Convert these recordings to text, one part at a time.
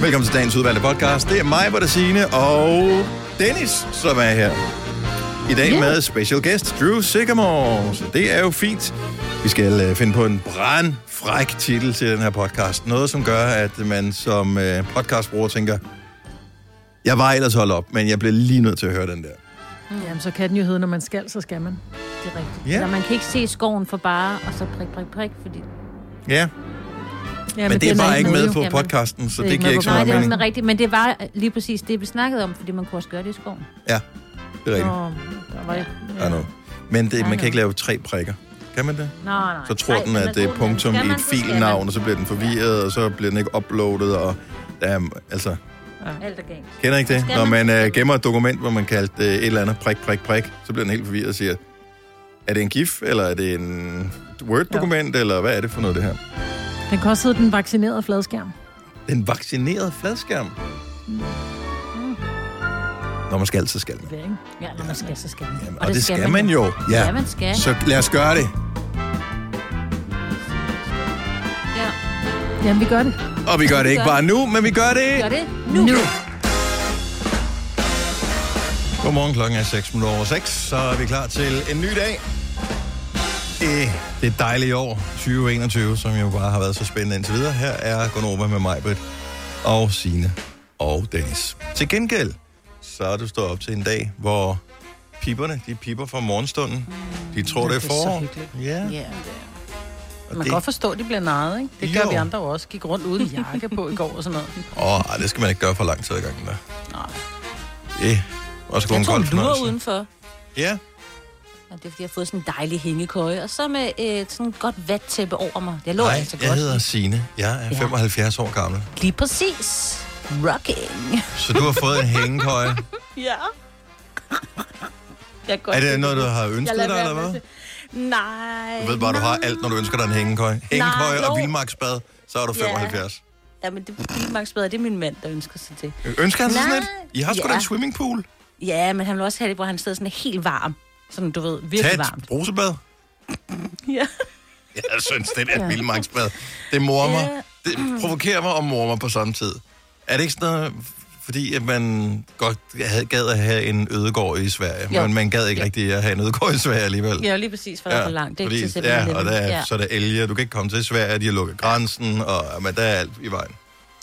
Velkommen til dagens udvalgte podcast. Det er mig, Signe, og Dennis, som er her. I dag Ja. med special guest Drew Sigamore. Så det er jo fint. Vi skal øh, finde på en brandfræk titel til den her podcast. Noget, som gør, at man som øh, podcastbruger tænker, jeg var ellers holdt op, men jeg bliver lige nødt til at høre den der. Jamen, så kan den jo hedde, når man skal, så skal man. Det er rigtigt. Ja. Ja. man kan ikke se skoven for bare, og så prik, prik, prik, fordi... Ja, Ja, men det er bare ikke med jo. på Jamen, podcasten, så det det ikke giver med ikke så på- Nej, meget det er mening. rigtigt, men det var lige præcis det, vi snakkede om, fordi man kunne også gøre det i skoven. Ja, det er rigtigt. Nå, der var ikke... I know. Men det, man kan ikke lave tre prikker. Kan man det? Nej, nej. Så tror nej, den, men at det er punktum i et filnavn, og så bliver den forvirret, og så bliver den ikke uploadet, og er, altså, Alt er galt. kender ikke det? Når man, uh, gemmer et dokument, hvor man kaldte uh, et eller andet prik, prik, prik, så bliver den helt forvirret og siger, er det en GIF, eller er det en Word-dokument, eller hvad er det for noget, det her? Den kan også hedde den vaccinerede fladskærm. Den vaccinerede fladskærm. Når man skal, så skal man. Det? Ja, når man skal, så skal man. Jamen, og, det, skal man jo. Ja, Ja, man skal. så lad os gøre det. Ja. Jamen, vi gør det. Og vi gør det ikke bare nu, men vi gør det Gør det nu. nu. Godmorgen, klokken er 6 minutter over 6, så er vi klar til en ny dag. I det dejlige år 2021, som jo bare har været så spændende indtil videre. Her er Gunova med mig, Britt, og Sine og Dennis. Til gengæld, så er du stået op til en dag, hvor piperne, de piper fra morgenstunden. De tror, det er det er så forår. hyggeligt. Ja, er. og Man det, kan godt forstå, at de bliver narret, ikke? Det gør Jo. vi andre jo også. Gik rundt uden jakke på i går og sådan noget. åh, ej, det skal man ikke gøre for lang tid ad gangen der. Nej. Det er også kun Jeg en tror, kold hun lurer fornøjelse. udenfor. Ja, Og det er, fordi jeg har fået sådan en dejlig hængekøje, og så med øh, sådan et godt vattæppe over mig. Det lå Hej, altså jeg godt. hedder Signe. Jeg er Ja. 75 år gammel. Lige præcis. Rocking. Så du har fået en hængekøje. Ja. Jeg Er det noget, du har ønsket Jeg dig, eller hvad? med. Nej. Du ved bare, du har nej. alt, når du ønsker dig en hængekøje. Hængekøje og vildmarksbad, så er du Ja. 75. Ja, men det er det er min mand, der ønsker sig det. Ønsker han sig sådan Nej. et? I har sgu da Ja. en swimmingpool. Ja, men han vil også have det, hvor han sidder sådan helt varm. Sådan, du ved, virkelig Tag et varmt. brusebad. Ja. Jeg synes, det er et vildmarksbad. Det morer mig. Det provokerer mig og morer mig på samme tid. Er det ikke sådan noget, fordi at man godt havde- gad at have en ødegård i Sverige, Jo. men man gad ikke Ja. rigtig at have en ødegård i Sverige alligevel? Ja, lige præcis, for ja, der er for langt. Det er fordi, ikke til ja, og der er, ja. så er der elge, du kan ikke komme til Sverige, de har lukket grænsen, og men der er alt i vejen.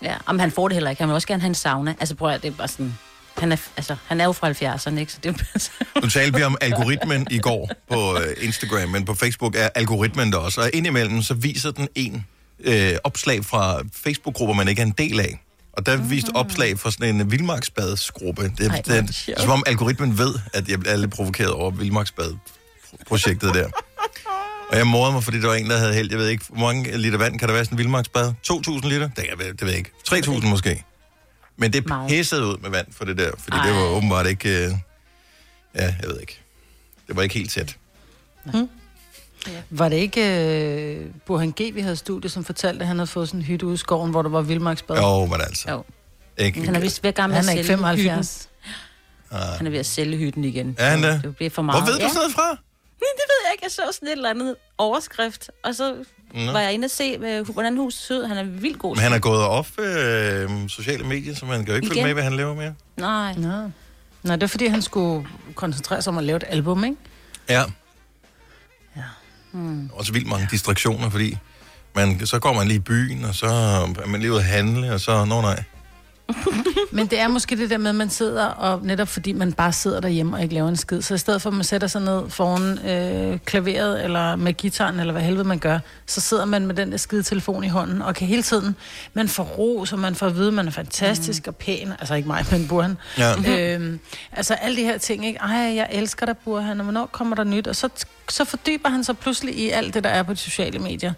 ja. Om han får det heller ikke. Han vil også gerne have en sauna. Altså prøv at det er bare sådan... Han er, altså, han er jo fra 70'erne, ikke? Så det er Nu talte vi om algoritmen i går på øh, Instagram, men på Facebook er algoritmen der også. Og indimellem så viser den en øh, opslag fra Facebook-grupper, man ikke er en del af. Og der mm. viste opslag fra sådan en vildmarksbadsgruppe. Det, Ej, er det, det sjovt. som om algoritmen ved, at jeg bliver lidt provokeret over vildmarksbad-projektet der. Og jeg morede mig, fordi der var en, der havde held. Jeg ved ikke, hvor mange liter vand kan der være i sådan en vildmarksbad? 2.000 liter? Det, jeg- det ved jeg ikke. 3.000 måske. Men det Meget. pissede ud med vand for det der, fordi Ej. det var åbenbart ikke... Øh, ja, jeg ved ikke. Det var ikke helt tæt. Var det ikke øh, Burhan G., vi havde studie, som fortalte, at han havde fået sådan en hytte ude i skoven, hvor der var vildmarksbad? Jo, men altså. Jo. Ikke, Han er vist ved med Han er ikke sælge 75. hytten. Han er ved at sælge hytten igen. Er han det? Det bliver for meget. Hvor ved du ja. sådan noget fra? Det ved jeg ikke. Jeg så sådan et eller andet overskrift, og så Nå. var jeg inde og se, øh, hvordan huset så ud. Han er vildt god. Men han er gået off øh, sociale medier, så man kan jo ikke følge med, hvad han laver mere. Nej. Nå. Nå, det er fordi, han skulle koncentrere sig om at lave et album, ikke? Ja. Ja. Hmm. Også vildt mange distraktioner, fordi man, så går man lige i byen, og så er man lige ude at handle, og så, nå nej. Men det er måske det der med, at man sidder, og netop fordi man bare sidder derhjemme og ikke laver en skid, så i stedet for, at man sætter sig ned foran øh, klaveret, eller med gitaren, eller hvad helvede man gør, så sidder man med den der skide telefon i hånden, og kan hele tiden, man får ros, og man får at vide, at man er fantastisk mm. og pæn, altså ikke mig, men Burhan. Ja. Øhm, altså alle de her ting, ikke? Ej, jeg elsker dig, Burhan, og hvornår kommer der nyt? Og så, så fordyber han sig pludselig i alt det, der er på de sociale medier.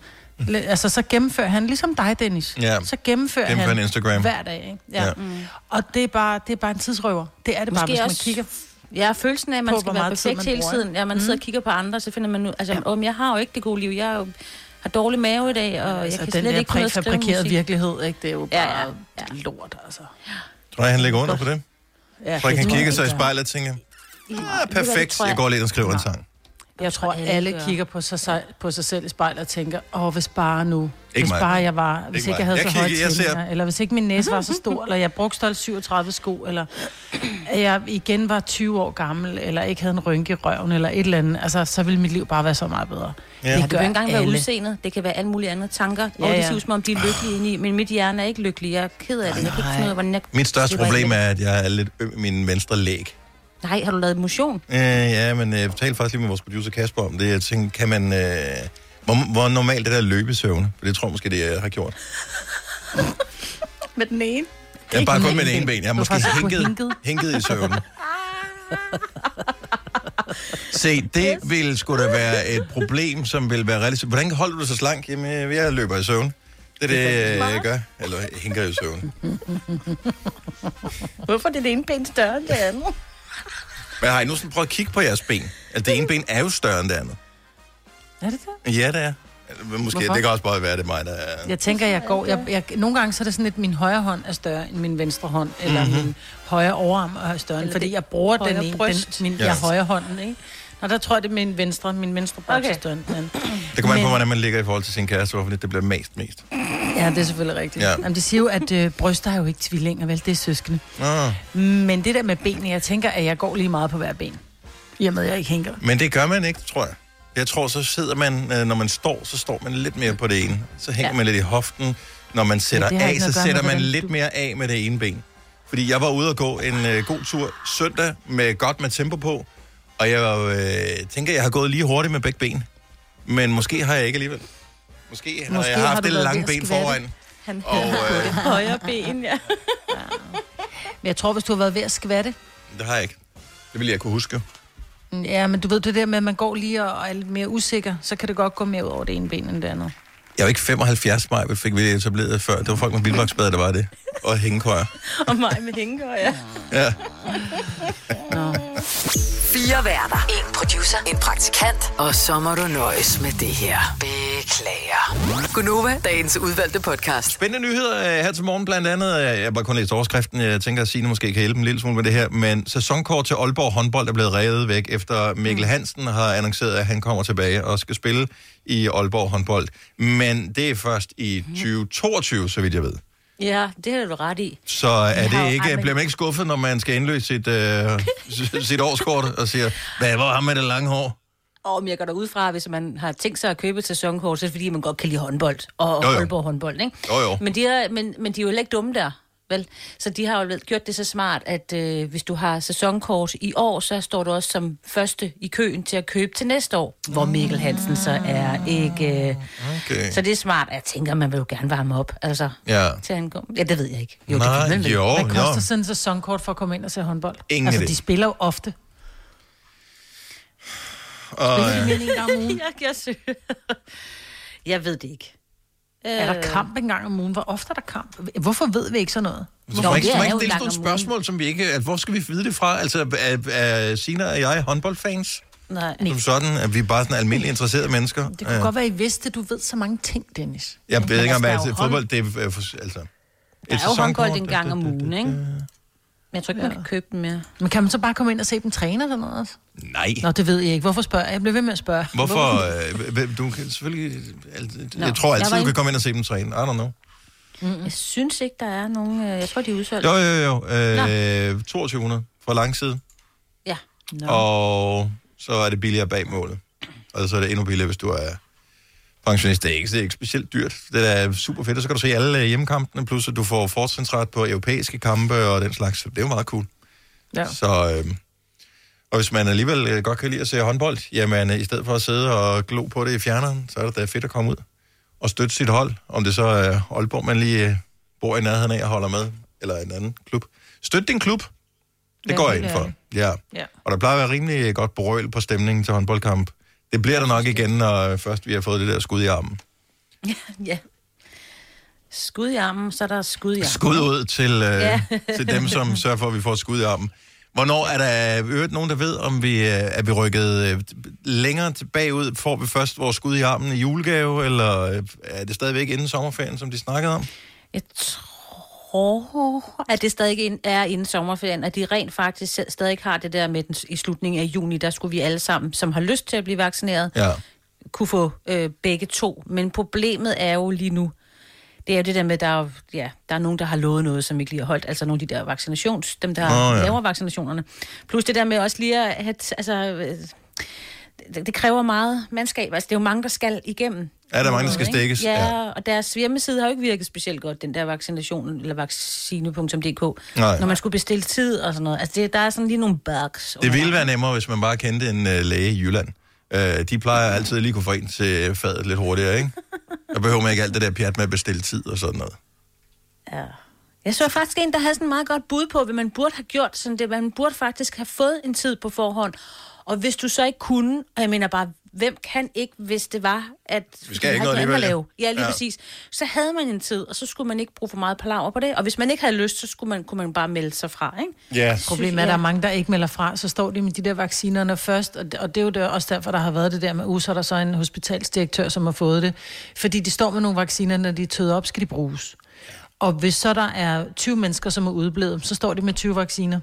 Altså, så gennemfører han, ligesom dig, Dennis, Ja. så gennemfører, Gennemfører han Instagram. hver dag, ikke? Ja. Ja. Mm. Og det er, bare, det er bare en tidsrøver. Det er det bare, Måske hvis man kigger... Ja, følelsen af, at man På, skal være perfekt hele tiden. Ja, man Mm. sidder og kigger på andre, så finder man nu... Altså, ja. jeg har jo ikke det gode liv. Jeg er jo, har dårlig mave i dag, og jeg Altså, kan den slet ikke ud at skrive musik. virkelighed, ikke? Det er jo bare ja, ja, lort, altså. Tror jeg, han ligger under på det? Ja, Tror jeg, han kigger jeg sig i spejlet og tænker, Ja, ah, perfekt, jeg går lidt og skriver en sang. Jeg tror, alle alle gør. kigger på sig, på sig selv i spejlet og tænker, åh, hvis bare nu, hvis mig. bare jeg var, hvis Ikke ikke, jeg havde Jeg så høje jeg ser- eller hvis ikke min næse var så stor, eller jeg brugte størrelse 37 sko, eller at jeg igen var 20 år gammel, eller ikke havde en rynke i røven, eller et eller andet, altså, så ville mit liv bare være så meget bedre. Ja. Det kan jo ikke engang være alle. udseendet. Det kan være alle mulige andre tanker. Ja, Ja, og det ser ud som om, de er lykkelige inde i. Men mit hjerne er ikke lykkelig. Jeg er ked af det. Jeg kan ikke finde ud af, hvordan jeg... Mit største problem er, at jeg er lidt øm i min venstre læg. Det. Nej, har du lavet motion? Øh, ja, men øh, jeg talte faktisk lige med vores producer Kasper om det. Jeg tænkte, kan man... Øh, hvor, hvor normalt det der løbesøvne? For det tror jeg måske, det jeg har gjort. Med den ene? Jeg er bare kun med det en ene ben. Jeg har måske hænket, hinket. hænket i søvn. Se, det vil sgu da være et problem, som vil være relativt... Hvordan holder du dig så slank? Jamen, øh, jeg løber i søvn. Det er det, jeg gør. Eller hænker i søvn. Hvorfor er det ene ben større end det andet? Men har I nu sådan prøvet at kigge på jeres ben? Altså, det ene ben er jo større end det andet. Er det det? Ja, det er. Eller, Måske, Hvorfor? det kan også bare være, det er mig, der er... Jeg tænker, jeg går... Jeg, jeg, nogle gange så er det sådan, at min højre hånd er større end min venstre hånd, eller Mhm. mm-hmm. min højre overarm er større, Eller fordi jeg bruger den højre ene, den, min, Ja. ja. jeg højre hånden, ikke? Nå, der tror jeg, det er min venstre, min venstre bryst Okay. er anden. Det kommer an på, Men- hvordan man ligger i forhold til sin kæreste, hvorfor det bliver mest mest. Ja, det er selvfølgelig rigtigt. Ja. Ja. Jamen, de siger jo, at øh, bryster er jo ikke tvillinger, vel? Det er søskende. Nå. Men det der med benene, jeg tænker, at jeg går lige meget på hver ben. I og med, at jeg ikke hænker. Men det gør man ikke, tror jeg. Jeg tror, så sidder man, øh, når man står, så står man lidt mere på det ene. Så hænger ja. Ja. man lidt i hoften. Når man sætter det har af, så sætter man lidt du- mere af med det ene ben. Fordi jeg var ude og gå en øh, god tur søndag med godt med tempo på. Og jeg øh, tænker, jeg har gået lige hurtigt med begge ben. Men måske har jeg ikke alligevel. Måske, har Måske jeg har haft du det lange ben foran. Han Og øh, højre ben, ja. Men jeg tror, hvis du har været ved at skvatte, det har jeg ikke. Det ville jeg kunne huske. Ja, men du ved det der med, at man går lige og er lidt mere usikker, så kan det godt gå mere ud over det ene ben end det andet. Jeg er jo ikke 75 mig, fik vi etableret før. Det var folk med bilvagsbad, der var det. Og hængekøjer. Og mig med hængekøj, ja. Ja. Nå. Fire værter. En producer. En praktikant. Og så må du nøjes med det her. Beklager. Gunova, dagens udvalgte podcast. Spændende nyheder øh, her til morgen, blandt andet. øh, Jeg har bare kun læst overskriften. Jeg tænker, at Signe måske kan hjælpe en lille smule med det her. Men sæsonkort til Aalborg håndbold er blevet revet væk, efter Mikkel Hansen har annonceret, at han kommer tilbage og skal spille i Aalborg håndbold. Men det er først i 2022, så vidt jeg ved. Ja, det har du ret i. Så er har det jo ikke, aldrig- bliver man ikke skuffet, når man skal indløse sit, øh, sit årskort og siger, hvad var ham med det lange hår? Og jeg går da ud fra, hvis man har tænkt sig at købe et sæsonkort, så er det fordi, man godt kan lide håndbold. Og Jo, jo. Aalborg håndbold, ikke? Jo, jo. Men de, er, men, men de er jo heller ikke dumme der, vel? Så de har jo gjort det så smart, at øh, hvis du har sæsonkort i år, så står du også som første i køen til at købe til næste år, hvor Mikkel Hansen så er ikke... Øh, Okay. så det er smart. Jeg tænker, man vil jo gerne varme op, altså, Ja. til han går. Ja, det ved jeg ikke. Jo, Nej, det kan man jo, Hvad koster jo. sådan en sæsonkort for at komme ind og se håndbold? Ingen altså, de spiller jo ofte. Og, Spiller de øh, mere end en gang om ugen? jeg, jeg, jeg ved det ikke. Er der kamp en gang om ugen? Hvor ofte er der kamp? Hvorfor ved vi ikke sådan noget? Hvorfor Jo, ikke, det må er ikke jo stille nogle spørgsmål, som vi ikke... At, hvor skal vi vide det fra? Altså, er, er Sina og jeg håndboldfans? Nej. Som sådan, at vi er bare sådan almindelige interesserede mennesker? Det kunne Ja. godt være, I vidste, du ved så mange ting, Dennis. Jeg ved ikke, om altså, der er altså, fodbold, det er... øh, Altså, Der er jo håndbold en gang om ugen, ikke? Men jeg tror ikke, man kan købe dem mere. Men kan man så bare komme ind og se dem træne eller noget også? Nej. Nå, det ved jeg ikke. Hvorfor spørger jeg? Jeg bliver ved med at spørge. Hvorfor? Øh, hvem- du kan selvfølgelig... Nå, Jeg tror altid, jeg du kan komme ind og se dem træne. I don't know. Jeg synes ikke, der er nogen... øh, Jeg tror, de er udsolgt. Jo, jo, jo. Øh, 2200 fra lang side. Ja. Nå. Og så er det billigere bag målet. Og så er det endnu billigere, hvis du er pensionist. Det er ikke, det er ikke specielt dyrt. Det er super fedt. Og så kan du se alle øh, hjemmekampene, plus at du får fortrinsret på europæiske kampe og den slags. Det er jo meget cool. Ja. Så, øh, og hvis man alligevel øh, godt kan lide at se håndbold, jamen øh, i stedet for at sidde og glo på det i fjerneren, så er det da fedt at komme ud og støtte sit hold. Om det så er Aalborg, man lige bor i nærheden af og holder med, eller en anden klub. Støt din klub. Det Ja, går jeg ind for. Ja. Ja. Og der plejer at være rimelig godt brøl på stemningen til håndboldkamp. Det bliver der nok igen, når først vi har fået det der skud i armen. ja. Skud i armen, så er der skud i armen. Skud ud til, øh, Ja. til dem, som sørger for, at vi får skud i armen. Hvornår er der øvrigt nogen, der ved, om vi øh, er vi rykket øh, længere tilbage ud? Får vi først vores skud i armen i julegave, eller øh, er det stadigvæk inden sommerferien, som de snakkede om? Jeg tror tror, at det stadig er inden sommerferien, at de rent faktisk stadig har det der med den, i slutningen af juni, der skulle vi alle sammen, som har lyst til at blive vaccineret, Ja. kunne få øh, begge to. Men problemet er jo lige nu, det er jo det der med, at der er, ja, der er nogen, der har lovet noget, som ikke lige har holdt. Altså nogle af de der vaccinations, dem der oh, ja. ja. laver vaccinationerne. Plus det der med også lige at have, altså, øh, det, det kræver meget mandskab. Altså det er jo mange, der skal igennem. Er der mange, der skal Ikke? stikkes? Ja, og deres hjemmeside har jo ikke virket specielt godt, den der vaccination, eller vaccine.dk, Nej. når man skulle bestille tid og sådan noget. Altså det, der er sådan lige nogle bugs. Det ville være nemmere, hvis man bare kendte en uh, læge i Jylland. Uh, de plejer altid lige kunne få en til fadet lidt hurtigere, ikke? Der behøver man ikke alt det der pjat med at bestille tid og sådan noget. Ja. Jeg så faktisk en, der havde sådan meget godt bud på, hvad man burde have gjort. Sådan det, man burde faktisk have fået en tid på forhånd. Og hvis du så ikke kunne, og jeg mener bare, hvem kan ikke, hvis det var, at Vi skal ikke noget at lave. Ja, lige Ja. præcis. Så havde man en tid, og så skulle man ikke bruge for meget palaver på det. Og hvis man ikke havde lyst, så skulle man, kunne man bare melde sig fra, ikke? Ja. Problemet er, at der er mange, der ikke melder fra, så står de med de der vaccinerne først, og det, og det er jo der, også derfor, der har været det der med, så er der så en hospitalsdirektør, som har fået det. Fordi de står med nogle vacciner, når de er tøet op, skal de bruges. Og hvis så der er 20 mennesker, som er udeblevet, så står de med 20 vacciner.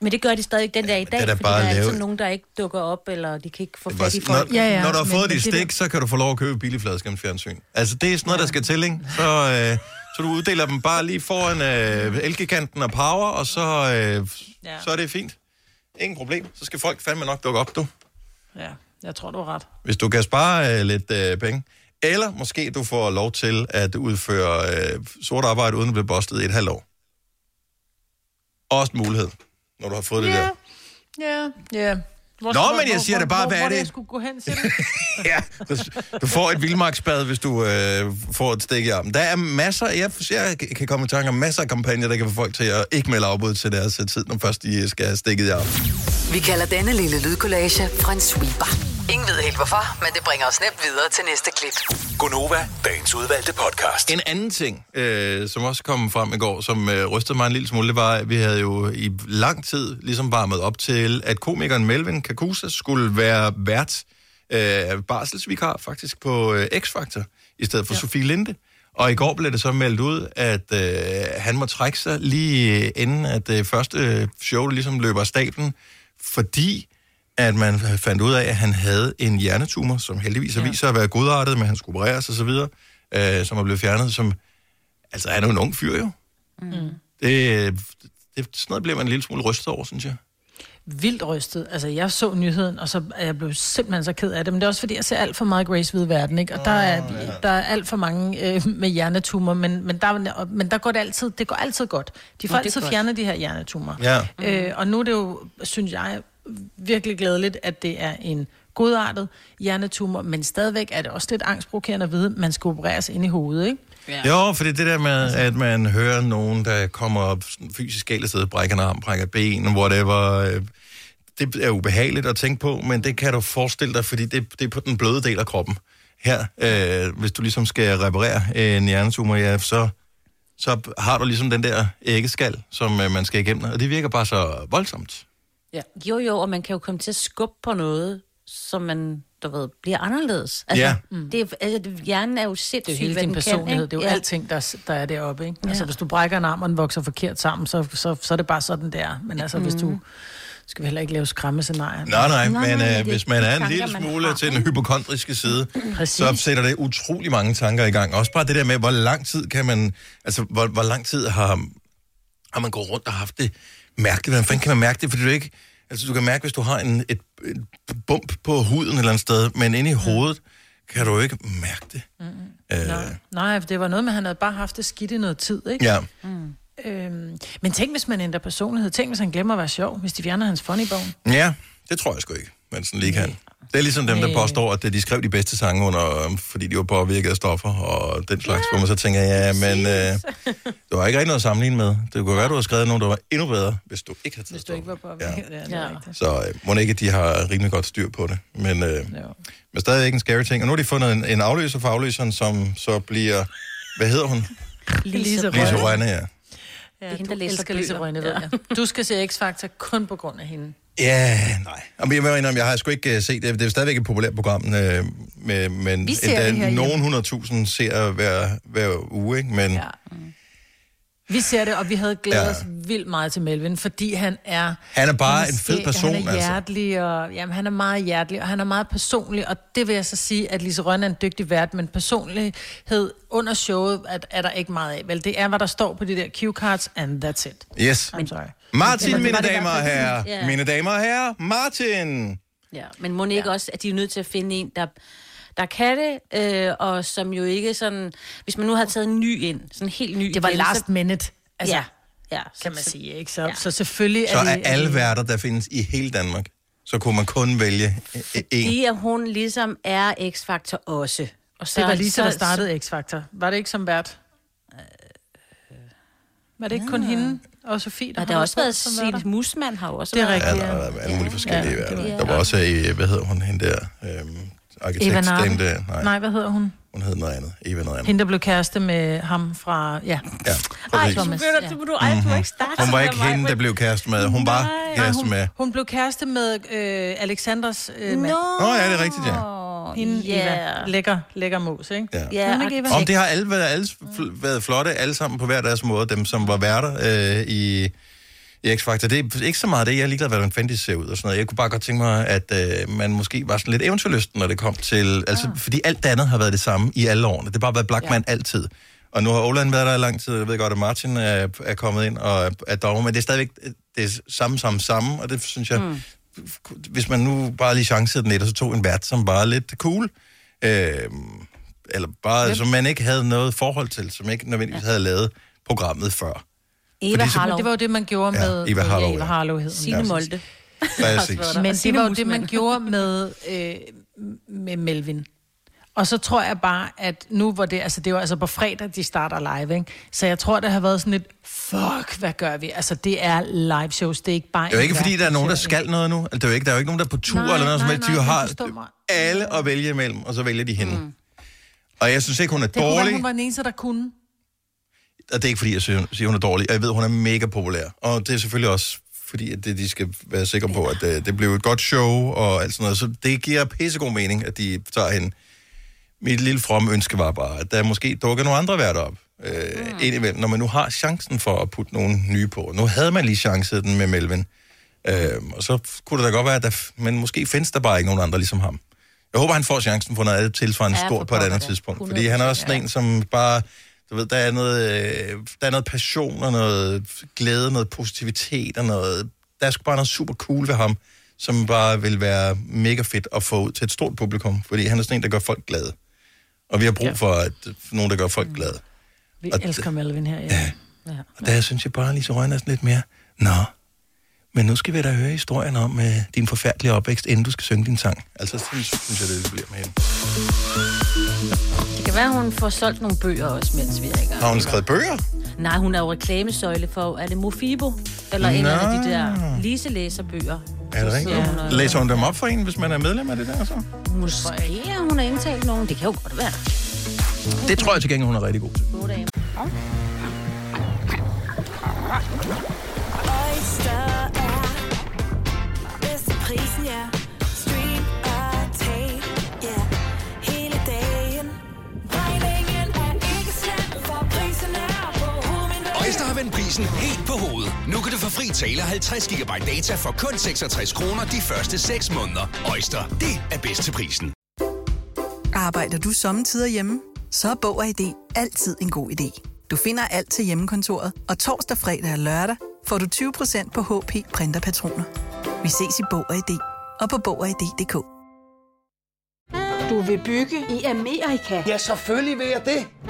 Men det gør de stadig den dag i dag, det er da fordi bare der er altid nogen, der ikke dukker op, eller de kan ikke få Det fat i folk. Når, Ja, ja, når du har fået men dit det stik, der- så kan du få lov at købe billig fladskærmsfjernsyn. Altså, det er sådan noget, der skal til, ikke? Så, øh, så du uddeler dem bare lige foran øh, elgiganten og power, og så, øh, Ja. så er det fint. Ingen problem. Så skal folk fandme nok dukke op, du. Ja, jeg tror, du har ret. Hvis du kan spare øh, lidt øh, penge. Eller måske du får lov til at udføre øh, sort arbejde uden at blive bustet i et halvt år. Også en mulighed, når du har fået det der. Ja, ja. Hvor, Nå, men jeg siger det bare, hvor, hvad er hvor, det? Hvor jeg skulle gå hen til det? Ja, du, du får et vildmarksbad, hvis du øh, får et stik i armen. Der er masser, jeg, jeg kan komme i tanke om masser af kampagner, der kan få folk til at ikke melde afbud til deres tid, når først de skal have stikket i armen. Vi kalder denne lille lydkollage Frans sweeper. Ingen ved helt hvorfor, men det bringer os nemt videre til næste klip. Gonova, dagens udvalgte podcast. En anden ting, øh, som også kom frem i går, som øh, rystede mig en lille smule, det var, at vi havde jo i lang tid ligesom varmet op til, at komikeren Melvin Kakusa skulle være vært øh, barselsvikar faktisk på øh, X-Factor, i stedet for ja. Sofie Linde. Og i går blev det så meldt ud, at øh, han må trække sig lige øh, inden, at det første show ligesom løber af stablen, fordi at man fandt ud af, at han havde en hjernetumor, som heldigvis har vist sig at være godartet, men han skulle opereres og så videre, øh, som er blevet fjernet, som... Altså, han er jo en ung fyr, jo. Mm. Det, det, sådan noget bliver man en lille smule rystet over, synes jeg. Vildt rystet. Altså, jeg så nyheden, og så er jeg blev simpelthen så ked af det. Men det er også fordi, jeg ser alt for meget Grace Hvide Verden, ikke? Og der er, der er alt for mange øh, med hjernetumor, men, men, der, men der går det altid, det går altid godt. De får er altid fjernet de her hjernetumor. Ja. Øh, og nu er det jo, synes jeg, virkelig glædeligt, at det er en godartet hjernetumor, men stadigvæk er det også lidt angstprovokerende at vide, at man skal opereres ind i hovedet, ikke? Ja. Jo, for det er det der med, at man hører nogen, der kommer op fysisk galt afsted, brækker en arm, brækker et ben, whatever. Det er ubehageligt at tænke på, men det kan du forestille dig, fordi det, det er på den bløde del af kroppen. Her, øh, hvis du ligesom skal reparere en hjernetumor, ja, så, så har du ligesom den der æggeskal, som øh, man skal igennem, og det virker bare så voldsomt. Ja. Jo, jo, og man kan jo komme til at skubbe på noget, som man, du ved, bliver anderledes. Altså, Ja. Det, er- altså, hjernen er jo sindssygt, Det er jo hele din personlighed, kan, det er jo ja. alting, der, der er deroppe, ikke? Ja. Altså, Ja. hvis du brækker en arm, og den vokser forkert sammen, så, så, så er det bare sådan, der. Men altså, mm. hvis du... Skal vi heller ikke lave skræmmescenarier? Nej, nej, Nej, men nej, øh, hvis man er en tanker, lille smule har, til den hypokondriske side, Præcis. så sætter det utrolig mange tanker i gang. Også bare det der med, hvor lang tid kan man, altså hvor, hvor lang tid har, har man gået rundt og haft det mærkeligt. Hvordan fanden kan man mærke det? Fordi du ikke, altså du kan mærke, hvis du har en, et, et bump på huden et eller andet sted, men inde i hovedet kan du ikke mærke det. Mm. Øh, Nej, nej, det var noget med, at han havde bare haft det skidt i noget tid, ikke? ja. Øhm, men tænk, hvis man ændrer personlighed. Tænk, hvis han glemmer at være sjov, hvis de fjerner hans funny-bone. ja, det tror jeg sgu ikke, man sådan lige kan. Det er ligesom dem, der påstår, at de skrev de bedste sange under, øhm, fordi de var påvirket af stoffer og den slags, hvor man så tænker, ja, men øh, det var ikke rigtig noget at sammenligne med. Det kunne være, du har skrevet nogen, der var endnu bedre, hvis du ikke havde taget Hvis du ikke var stoffer. på Ja. ja. Ja. Så øh, må ikke, at de har rimelig godt styr på det. Men, øh, men stadigvæk en scary ting. Og nu har de fundet en, en afløser for afløseren, som så bliver... Hvad hedder hun? Lise Lise Rønne. Rønne, ja. Ja, hende, du der læser elsker Lise bøger. Rønne, ved Ja. jeg. Du skal se X-Factor kun på grund af hende. Ja, nej. Jamen, jeg indrømme, jeg har sgu ikke uh, set det. Det er stadigvæk et populært program, øh, med, men Vi ser det herhjemme. nogen 100.000 ser hver, hver uge, ikke? Men ja. Ja. Vi ser det, og vi havde glædet ja. os vildt meget til Melvin, fordi han er... Han er bare han en fed person, Han er altså. hjertelig, og jamen, han er meget hjertelig, og han er meget personlig, og det vil jeg så sige, at Lise Rønne er en dygtig vært, men personlighed under showet er, er der ikke meget af. Vel, det er, hvad der står på de der cue cards, and that's it. Yes. I'm sorry. Martin, Eller mine damer og herrer. Ja. Mine damer og herrer, Martin. Ja, men må ikke ja. også, at de er nødt til at finde en, der, der kan det, øh, og som jo ikke sådan... Hvis man nu har taget en ny ind, sådan en helt ny Det var igen, last så, minute, altså, ja, ja, ja, kan man så- sige, ikke? Så, Ja. ja. så selvfølgelig Så er er det... alle værter, der findes i hele Danmark, så kunne man kun vælge øh, en. Fordi at hun ligesom er X-Factor også. Og så, Det var Lisa, der så- startede X-Factor. Var det ikke som vært? Var det ikke kun hende og Sofie, der Og der har også været? Signe Musman har også Det er været. Ja, rigtigt. der har været alle mulige forskellige Ja, værter. Der var også, øh, hvad hedder hun, hende der, øhm, Eva arkitektdame Narden. der. Nej, Nej, hvad hedder hun? Hun hed noget andet. Eva noget andet. Hende, der blev kæreste med ham fra... Ja, Ja, Ej, Thomas, ja. du, du, ej, du ikke starte Hun var ikke der, hende, der blev kæreste med. Hun var kæreste med. hun blev kæreste med øh, Alexanders øh, mand. Nå, Åh, ja, det er rigtigt, ja. Hende, ja. Eva. Lækker, lækker mus, ikke? Ja. Ja, Hun er ikke Eva. Om det har alle været, alle været flotte, alle sammen på hver deres måde, dem som var værter øh, i, i X-Factor. Det er ikke så meget det, jeg er ligeglad, hvordan fanden de ser ud og sådan noget. Jeg kunne bare godt tænke mig, at øh, man måske var sådan lidt eventyrlysten, når det kom til... Altså, fordi alt det andet har været det samme i alle årene. Det har bare været Blackman ja. altid. Og nu har Oland været der i lang tid, jeg ved godt, at Martin er, er kommet ind og er, er dommer, men det er stadigvæk det er samme, samme, samme, og det synes jeg, mm. hvis man nu bare lige chancede den lidt, og så tog en vært, som var lidt cool, øh, eller bare, yep. som man ikke havde noget forhold til, som ikke nødvendigvis havde lavet programmet før. Eva Fordi så- Harlow. Det var jo det, man gjorde Ja, med... Eva Harlow, ja, Eva. Harlow hed hun. Signe Ja. Molde. Men det var jo det, man gjorde med, øh, med Melvin. Og så tror jeg bare, at nu hvor det, altså det var altså på fredag, de starter live, ikke? Så jeg tror, det har været sådan lidt, fuck, hvad gør vi? Altså det er live shows, det er ikke bare... Det er jo ikke, fordi der er nogen, der skal noget nu. Altså, det er jo ikke, der er jo ikke nogen, der er på tur Nej, eller noget, som nej, helst. De nej, men har alle at vælge imellem, og så vælger de hende. Mm. Og jeg synes ikke, hun er Det kunne være, dårlig. hun var den eneste, der kunne. Og det er ikke, fordi jeg siger, hun er dårlig. Og jeg ved, hun er mega populær. Og det er selvfølgelig også fordi, at det, de skal være sikre på, at det, det bliver et godt show og alt sådan noget. Så det giver pissegod mening, at de tager hende. Mit lille fromme ønske var bare, at der måske dukker nogle andre værter op. Øh, mm. indimellem, når man nu har chancen for at putte nogle nye på. Nu havde man lige chancen den med Melvin. Øh, og så kunne det da godt være, at der, men måske findes der bare ikke nogen andre ligesom ham. Jeg håber, han får chancen for noget tilsvarende Ja, stort på et andet da. tidspunkt. Fordi han er også sådan en, som bare... Du ved, der er noget, øh, der er noget passion og noget glæde, noget positivitet og noget... Der er sgu bare noget super cool ved ham, som bare vil være mega fedt at få ud til et stort publikum. Fordi han er sådan en, der gør folk glade. Og vi har brug Ja. for, at, for nogen, der gør folk glade. Vi Og elsker Melvin her, ja. ja. Og der synes jeg bare, Lise Rønne er sådan lidt mere... Nå, men nu skal vi da høre historien om uh, din forfærdelige opvækst, inden du skal synge din sang. Altså, sådan synes jeg, det bliver med hende. Kan være, hun får solgt nogle bøger også, mens vi er i gang. Har hun skrevet bøger? Nej, hun er jo reklamesøjle for, er det Mofibo? Eller en Nå. af de der Lise læser bøger. Er det rigtigt? og- Læser hun dem op for en, hvis man er medlem af det der så? Måske er hun har indtalt nogen. Det kan jo godt være. Det tror jeg til gengæld, hun er rigtig god til. Gode dage. Oyster er bedst prisen, ja. Vendt prisen helt på hovedet. Nu kan du få fri tale 50 GB data for kun 66 kroner de første 6 måneder. Øjster, det er bedst til prisen. Arbejder du sommetider hjemme? Så er Bog og ID altid en god idé. Du finder alt til hjemmekontoret, og torsdag, fredag og lørdag får du 20% på HP printerpatroner. Vi ses i Bog og ID og på Bog og ID.dk. Du vil bygge i Amerika? Ja, selvfølgelig vil jeg det.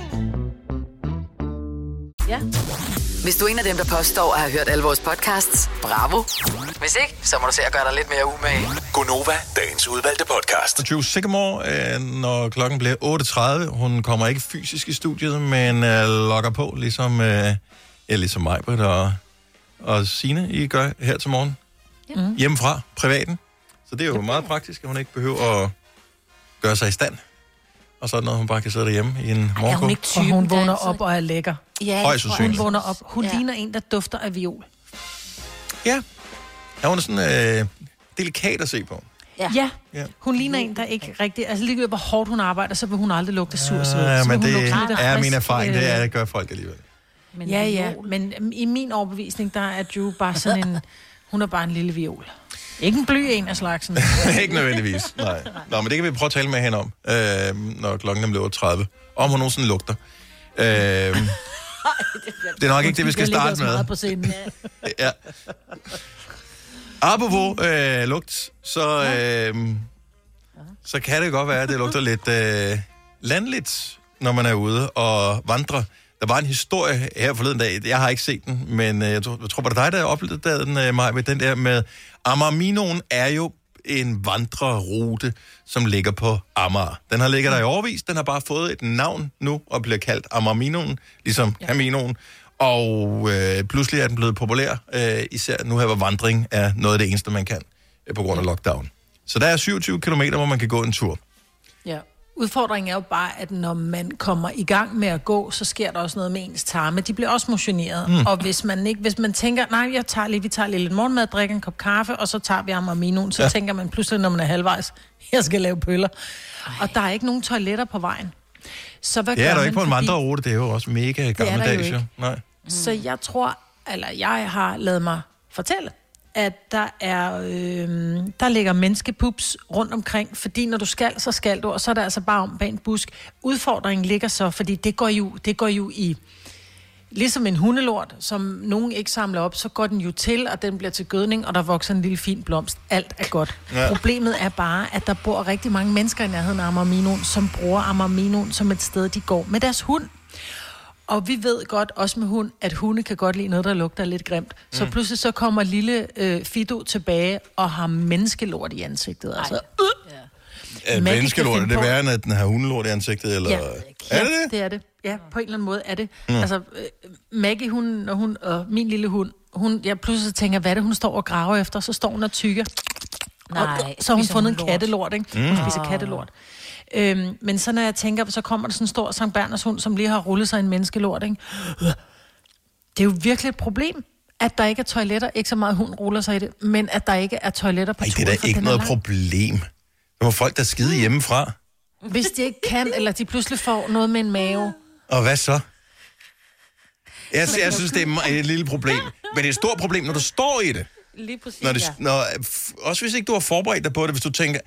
Ja. Hvis du er en af dem, der påstår at have hørt alle vores podcasts, bravo. Hvis ikke, så må du se at gøre dig lidt mere umage. Gonova, dagens udvalgte podcast. Juice Sycamore, øh, når klokken bliver 8.30. Hun kommer ikke fysisk i studiet, men øh, logger på, ligesom øh, Ja, ligesom mig, Britt og, og Signe, I gør her til morgen. Mm. Hjemmefra, privaten. Så det er jo meget praktisk, at hun ikke behøver at gøre sig i stand. Og så er det noget, hun bare kan sidde derhjemme i en morgenkåb. Og hun vågner op og er lækker. Ja, Højst Hun sandsynligt. vågner op. Hun Ja. ligner en, der dufter af viol. Ja. Ja, hun er sådan øh, delikat at se på. Ja. ja. Ja. Hun ligner en, der ikke rigtig... Altså ligegyldigt, hvor hårdt hun arbejder, så vil hun aldrig lugte sur sved. Ja, men hun det er min erfaring, det øh, er, at det gør folk alligevel. Men ja, ja, men øhm, i min overbevisning, der er Drew bare sådan en... Hun er bare en lille viol. Ikke en bly en af slagsen. ikke nødvendigvis, nej. Nå, men det kan vi prøve at tale med hende om, øh, når klokken nemlig 30. Om hun nogensinde lugter. Øh, det er nok ikke det, vi skal starte med. På scenen. Ja. Apropos øh, lugt, så, øh, så kan det godt være, at det lugter lidt øh, landligt, når man er ude og vandrer. Der var en historie her forleden dag, jeg har ikke set den, men øh, jeg tror, jeg tror, det var dig, der oplevede den, øh, Maja, med den der med Amarminoen er jo en vandrerute, som ligger på Amager. Den har ligget der i overvis, den har bare fået et navn nu, og bliver kaldt Amarminoen, ligesom ja. Caminoen. Og øh, pludselig er den blevet populær, øh, især nu her, hvor vandring er noget af det eneste, man kan øh, på grund af lockdown. Så der er 27 km, hvor man kan gå en tur. Ja. Udfordringen er jo bare, at når man kommer i gang med at gå, så sker der også noget med ens tarme. De bliver også motioneret. Mm. Mm. Og hvis man ikke, hvis man tænker, nej, jeg tager lige, vi tager lige lidt morgenmad, drikker en kop kaffe, og så tager vi aminoen, så Ja. tænker man pludselig, når man er halvvejs, jeg skal lave pøller. Ej. Og der er ikke nogen toiletter på vejen. Så hvad Ja, gør der er man? ikke på en Fordi- vandrerute, det er jo også mega gammeldags. Nej. Så jeg tror, eller jeg har lavet mig fortælle, at der er, øh, der ligger menneskepups rundt omkring, fordi når du skal, så skal du, og så er der altså bare om bag en busk. Udfordringen ligger så, fordi det går jo, det går jo i, ligesom en hundelort, som nogen ikke samler op, så går den jo til, og den bliver til gødning, og der vokser en lille fin blomst. Alt er godt. Ja. Problemet er bare, at der bor rigtig mange mennesker i nærheden af Amarminoen, som bruger Amarminoen som et sted, de går med deres hund. Og vi ved godt, også med hund, at hunde kan godt lide noget, der lugter lidt grimt. Så Mm. pludselig så kommer lille øh, Fido tilbage og har menneskelort i ansigtet. Altså, øh, Er Maggie menneskelort, er det værre, end at den har hundelort i ansigtet? Eller? Ja, er det det? det er det. Ja, på en eller anden måde er det. Mm. Altså, øh, Maggie, hun, når hun, og min lille hund, hun, jeg pludselig tænker, hvad er det, hun står og graver efter? Så står hun og tykker. Nej, og, så har hun fundet hun en lort? kattelort, ikke? Mm. Hun spiser kattelort. Øhm, men så når jeg tænker, så kommer der sådan en stor Sankt Berners hund, som lige har rullet sig i en menneskelort, ikke? Det er jo virkelig et problem, at der ikke er toiletter. Ikke så meget hund ruller sig i det, men at der ikke er toiletter på Ej, det er da ikke noget lang. problem. Der må folk, der skide hjemmefra. Hvis de ikke kan, eller de pludselig får noget med en mave. Og hvad så? Jeg, jeg synes, det er et lille problem. Men det er et stort problem, når du står i det. Lige præcis, Når det ja. når, f- også hvis ikke du har forberedt dig på det, hvis du tænker,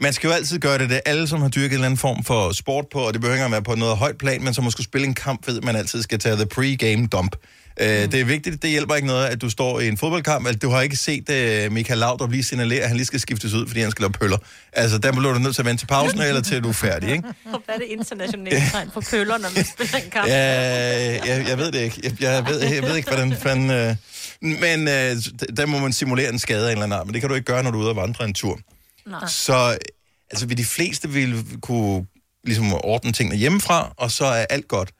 man skal jo altid gøre det, det er alle, som har dyrket en eller anden form for sport på, og det behøver ikke at være på noget højt plan, men som måske spille en kamp, ved at man altid skal tage the pre-game dump. Mm. Det er vigtigt, det hjælper ikke noget, at du står i en fodboldkamp, altså, du har ikke set uh, Michael Laudrup lige signalere, at han lige skal skiftes ud, fordi han skal lave pøller. Altså, der bliver du nødt til at vente til pausen, eller til du er færdig, ikke? Hvad er det internationale tegn på pøller, når man spiller en kamp? Ja, jeg, jeg ved det ikke. Jeg, jeg, ved, jeg ved ikke, hvordan fanden... Øh, men øh, der må man simulere en skade af en eller anden art, men det kan du ikke gøre, når du er ude og vandre en tur. Nej. Så altså, vil de fleste vil kunne ligesom ordne tingene hjemmefra, og så er alt godt.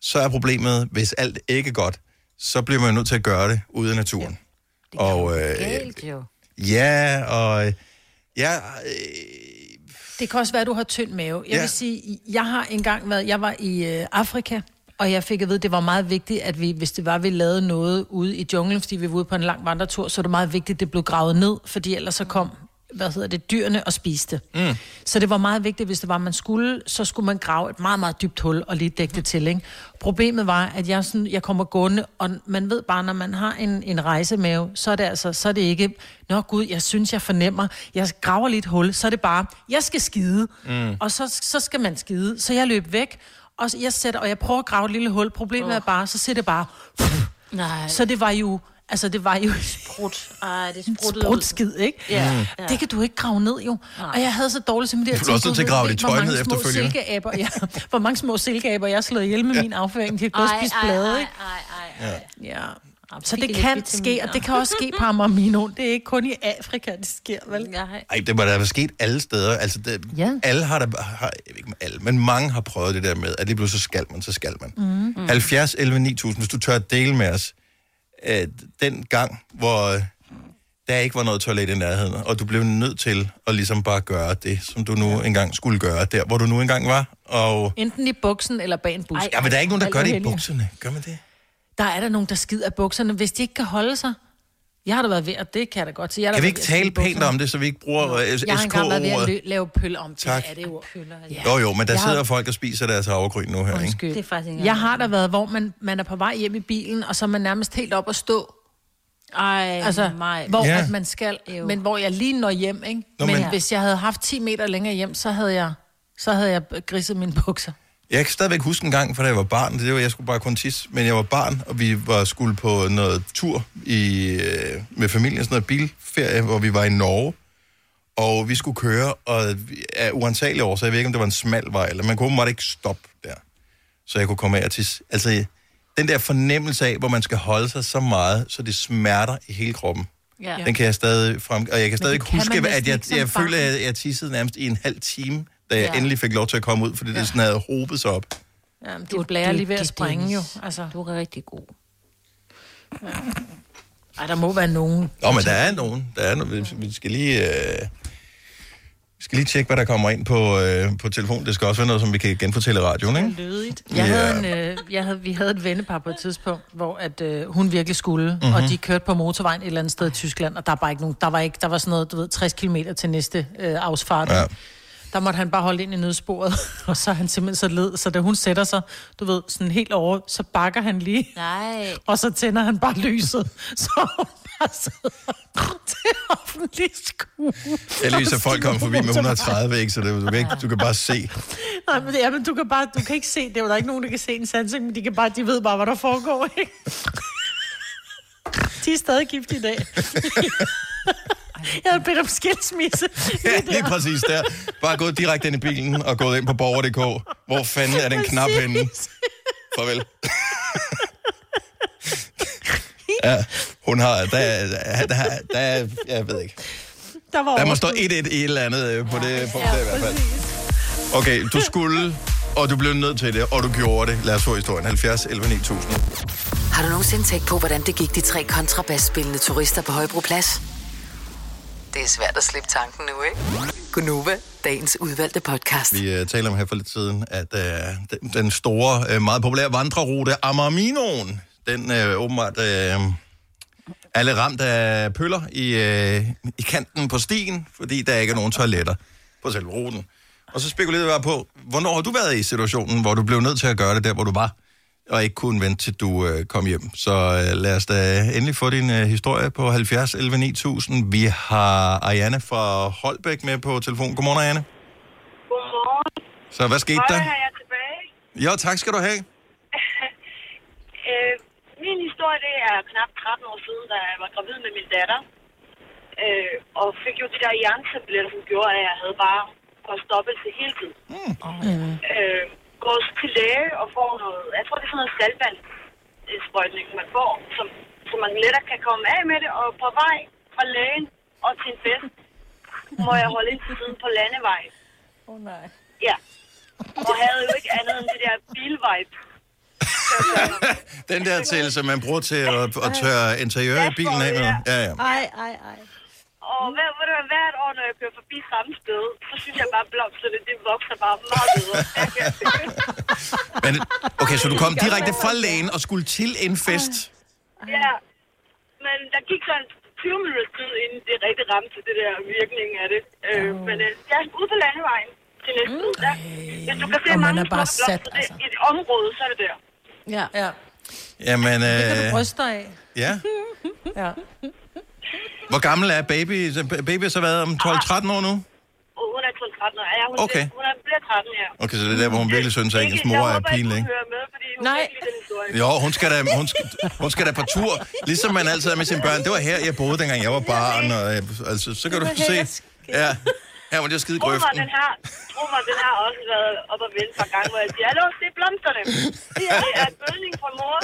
Så er problemet, hvis alt ikke er godt, så bliver man nødt til at gøre det ude i naturen. Ja, og øh, Galt jo. ja, og ja, Det kan også være, at du har tynd mave. Jeg ja. vil sige, jeg har engang været, jeg var i øh, Afrika, og jeg fik at vide, at det var meget vigtigt, at vi, hvis det var, at vi lavede noget ude i junglen, fordi vi var ude på en lang vandretur, så er det meget vigtigt, at det blev gravet ned, fordi ellers så kom, hvad hedder det, dyrene og spiste. Mm. Så det var meget vigtigt, hvis det var, man skulle, så skulle man grave et meget, meget dybt hul og lige dække det til. Ikke? Problemet var, at jeg, sådan, jeg kommer gående, og man ved bare, når man har en, en rejsemave, så er det altså, så er det ikke, nå gud, jeg synes, jeg fornemmer, jeg graver lige et hul, så er det bare, jeg skal skide, Mm. og så, så skal man skide. Så jeg løb væk, og jeg sætter, og jeg prøver at grave et lille hul. Problemet oh. er bare, så ser det bare, Nej. så det var jo, altså det var jo Sprut. Ej, det spruttede sprut skid, ikke? Ja. Mm. Ja. Det kan du ikke grave ned, jo. Nej. Og jeg havde så dårligt simpelthen. Du er også til at grave dit tøj ned efterfølgende. Silkeaber, ja. Hvor mange små silkeaber, jeg har slået ihjel med min afføring. De har gået Ej, spist ej, blade, ej, ikke? ej, ej. Ja. Ja. Så det kan ske, og det kan også ske på Amagermino. Det er ikke kun i Afrika, det sker, vel? Nej. Ej, det må da være sket alle steder. Altså, det, Ja. alle har der, har, ikke med alle, men mange har prøvet det der med, at lige pludselig så skal man, så skal man. Mm. 70, 11, 9000, hvis du tør at dele med os, øh, den gang, hvor øh, der ikke var noget toilet i nærheden, og du blev nødt til at ligesom bare gøre det, som du nu engang skulle gøre, der hvor du nu engang var, og... Enten i buksen eller bag en bus. Ja, men der er ikke nogen, der gør det i bukserne. Gør man det? Der er der nogen, der skider af bukserne, hvis de ikke kan holde sig. Jeg har da været ved, og det kan jeg da godt sige. Jeg har Kan vi ikke tale pænt om det, så vi ikke bruger øh, Jeg har engang været ved at SK-ordet? lave pøller om. Tak. Det er det ord. Ja. Jo, jo, men der Jeg har- sidder folk og spiser deres havregryn nu her, ikke? Undskyld. Det er faktisk ikke Jeg har da været, hvor man, man er på vej hjem i bilen, og så er man nærmest helt op at stå. Ej, Altså, mig. hvor Ja. at man skal, men hvor jeg lige når hjem, ikke? Nå, men, men- men hvis jeg havde haft 10 meter længere hjem, så havde jeg, så havde jeg griset mine bukser. Jeg kan stadigvæk huske en gang, for da jeg var barn, det var, jeg skulle bare kun tisse, men jeg var barn, og vi var skulle på noget tur i, øh, med familien, sådan noget bilferie, hvor vi var i Norge, og vi skulle køre, og af uansagelige årsager, jeg ved ikke, om det var en smal vej, eller man kunne måtte ikke stoppe der, så jeg kunne komme af og tisse. Altså, den der fornemmelse af, hvor man skal holde sig så meget, så det smerter i hele kroppen. Ja. Den kan jeg stadig frem... Og jeg kan stadig kan huske, at jeg, som jeg føler, at jeg tissede nærmest i en halv time, da jeg Ja. endelig fik lov til at komme ud, fordi det sådan havde hobet sig op. Jamen, de blærer lige ved at springe jo. Altså. Du er rigtig god. Ej, der må være nogen. Nå, men der er nogen. Der er nogen. Vi- skal lige... Øh... Vi skal lige tjekke, hvad der kommer ind på, øh, på telefon. Det skal også være noget, som vi kan genfortælle i radioen, ikke? Lødigt. Ja. Jeg havde en, øh, jeg havde, vi havde et vennepar på et tidspunkt, hvor at, øh, hun virkelig skulle, Mhm. mm-hmm. og de kørte på motorvejen et eller andet sted i Tyskland, og der var bare ikke nogen, der var, ikke, der var sådan noget, du ved, 60 km til næste øh, afsfart. Ja. Der måtte han bare holde ind i nødsporet, og så er han simpelthen så led, så da hun sætter sig, du ved, sådan helt over, så bakker han lige, Nej. og så tænder han bare lyset, så hun bare sidder til offentlig skue. Folk kommet forbi med 130, ikke? Så det, du, kan ikke, du kan bare se. Nej, men, ja, men du kan bare, du kan ikke se, det er jo der er ikke nogen, der kan se en sansing, men de, kan bare, de ved bare, hvad der foregår, ikke? De er stadig gift i dag. Jeg havde bedt om skilsmisse. Ja, lige præcis der. Bare gået direkte ind i bilen og gået ind på borger.dk. Hvor fanden er den knap henne? Farvel. Ja, hun har... Der, der, der, der, jeg ved ikke. Der, var Der må stå 1-1 i et eller andet øh, på det punkt der i hvert fald. Okay, du skulle, og du blev nødt til det, og du gjorde det. Lad os få historien. 70 11 9000. Har du nogensinde tænkt på, hvordan det gik de tre kontrabasspillende turister på Højbroplads? Det er svært at slippe tanken nu, ikke? Gunova, dagens udvalgte podcast. Vi uh, taler om her for lidt siden, at uh, den, den store, uh, meget populære vandrerute Amarminoen, den uh, åbenbart uh, er lidt ramt af pøller i, uh, i kanten på stien, fordi der ikke er nogen toiletter på selve ruten. Og så spekulerede jeg bare på, hvornår har du været i situationen, hvor du blev nødt til at gøre det der, hvor du var, og ikke kunne vente til du uh, kom hjem. Så uh, lad os da endelig få din uh, historie på 70 11 9000. Vi har Ariane fra Holbæk med på telefon. Godmorgen, Ariane. Godmorgen. Så hvad skete der? Høj, er jeg tilbage. Jo, tak skal du have. øh, min historie, det er knap 13 år siden, da jeg var gravid med min datter. Øh, og fik jo de der hjernetabletter, som gjorde, at jeg havde bare forstoppelse hele tiden. Mm. Øh, går til læge og får noget, jeg tror det er sådan noget saltvandssprøjtning, man får, som, så man lettere kan komme af med det. Og på vej fra lægen og til en fest, må jeg holde ind til siden på landevejen. Åh oh, nej. Ja. Og havde jo ikke andet end det der bilvibe. Den der til, som man bruger til at, at tørre interiør i bilen af med. Ja, ja. Ej, ej, ej. Og hver, ved du hvad, hvert år, når jeg kører forbi samme sted, så synes jeg bare, at blomsterne, det vokser bare meget bedre. Men, okay, så du kom direkte fra lægen og skulle til en fest. ja, men der gik sådan 20 minutter tid, inden det rigtig ramte det der virkning af det. Øh, men øh, jeg er ude på landevejen til næste mm. der. Hvis du kan se Og man mange er bare sat, blomster det, i et område, så er det der. Ja. ja. Jamen, Det kan du øh, bryste dig af. ja. Ja. Hvor gammel er baby? Baby har så været om 12-13 år nu? Hun er kun 13 år. Ja, hun, Okay. hun er, bliver 13, ja. Okay, så det er der, hvor hun virkelig synes, at hendes mor er pinlig. ikke, ikke? hun hører med, fordi hun Nej. Jo, hun skal, da, hun, skal, hun skal da på tur, ligesom man altid er med sine børn. Det var her, jeg boede, dengang jeg var barn. Og, øh, altså, så kan du se. Ja, her var det skide Tro mig, grøften. den har, tro mig, den har også været op og vende par gange, hvor jeg siger, hallo, se blomsterne. Det er gødning fra mor.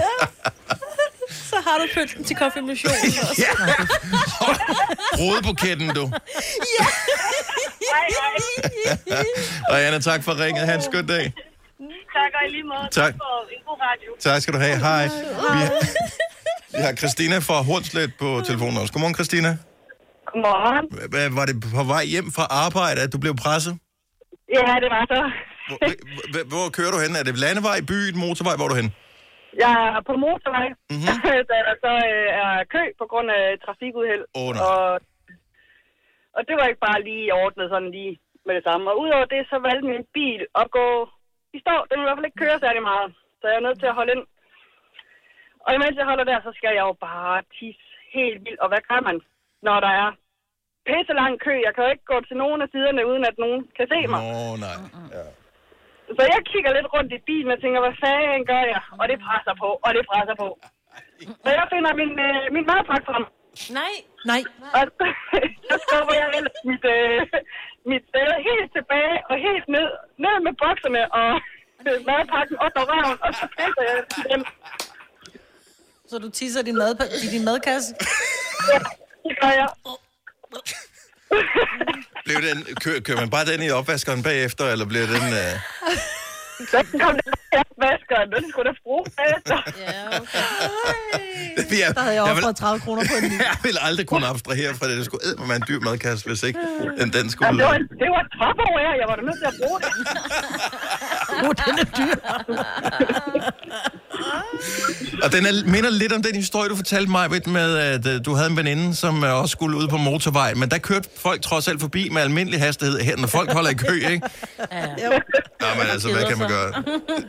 Ja. Har du pynten den til konfirmationen også? Ja. Brudebuketten, du. Hej, hej. Og Anna, tak for ringet. Ha' en skøn dag. Tak, og i lige måde. Tak. for en god radio. Tak skal du have. Hej. Vi har, vi har Christina fra Hornslet på telefonen også. Godmorgen, Christina. Godmorgen. Hvad- Var det på vej hjem fra arbejde, at du blev presset? Ja, det var så. Hvor, hvor, hvor kører du hen? Er det landevej, byen, motorvej? Hvor er du hen? Jeg er på motorvej, Mhm. da der så øh, er kø på grund af trafikuheld. Åh, nej. og, og det var ikke bare lige ordnet sådan lige med det samme. Og udover det, så valgte min bil at gå i stå. Den vil i hvert fald ikke køre særlig meget. Så jeg er nødt til at holde ind. Og imens jeg holder der, så skal jeg jo bare tisse helt vildt. Og hvad gør man, når der er pisse lang kø? Jeg kan jo ikke gå til nogen af siderne, uden at nogen kan se mig. Åh, oh, nej. Ja. Så jeg kigger lidt rundt i bilen og tænker, hvad fanden gør jeg? Og det presser på, og det presser på. Så jeg finder min, øh, min madpakke frem. Nej. Nej. Og så, så skubber jeg ellers mit, øh, mit sæde helt tilbage og helt ned, ned med bokserne og øh, madpakken under røven, og så pisser jeg i den. Så du tisser din mad, i din madkasse? Ja, det gør jeg. Blev den, kører, kører man bare den i opvaskeren bagefter, eller bliver den... Øh... Så kom det jeg vasker, den skulle da bruge bagefter. Ja, okay. Jeg, Der havde jeg offret vil, 30 kroner på en ny. jeg vil aldrig kunne abstrahere fra det. Det skulle æde med en dyr madkasse, hvis ikke den, den Ja, skulle... det var, det var Tupperware, jeg var da nødt til at bruge det. Uh, den er dyr. Og den er, minder lidt om den historie, du fortalte mig med, at øh, du havde en veninde, som øh, også skulle ud på motorvej, men der kørte folk trods alt forbi med almindelig hastighed her, når folk holder i kø, ikke? Ja. Nå, men altså, hvad kan man gøre?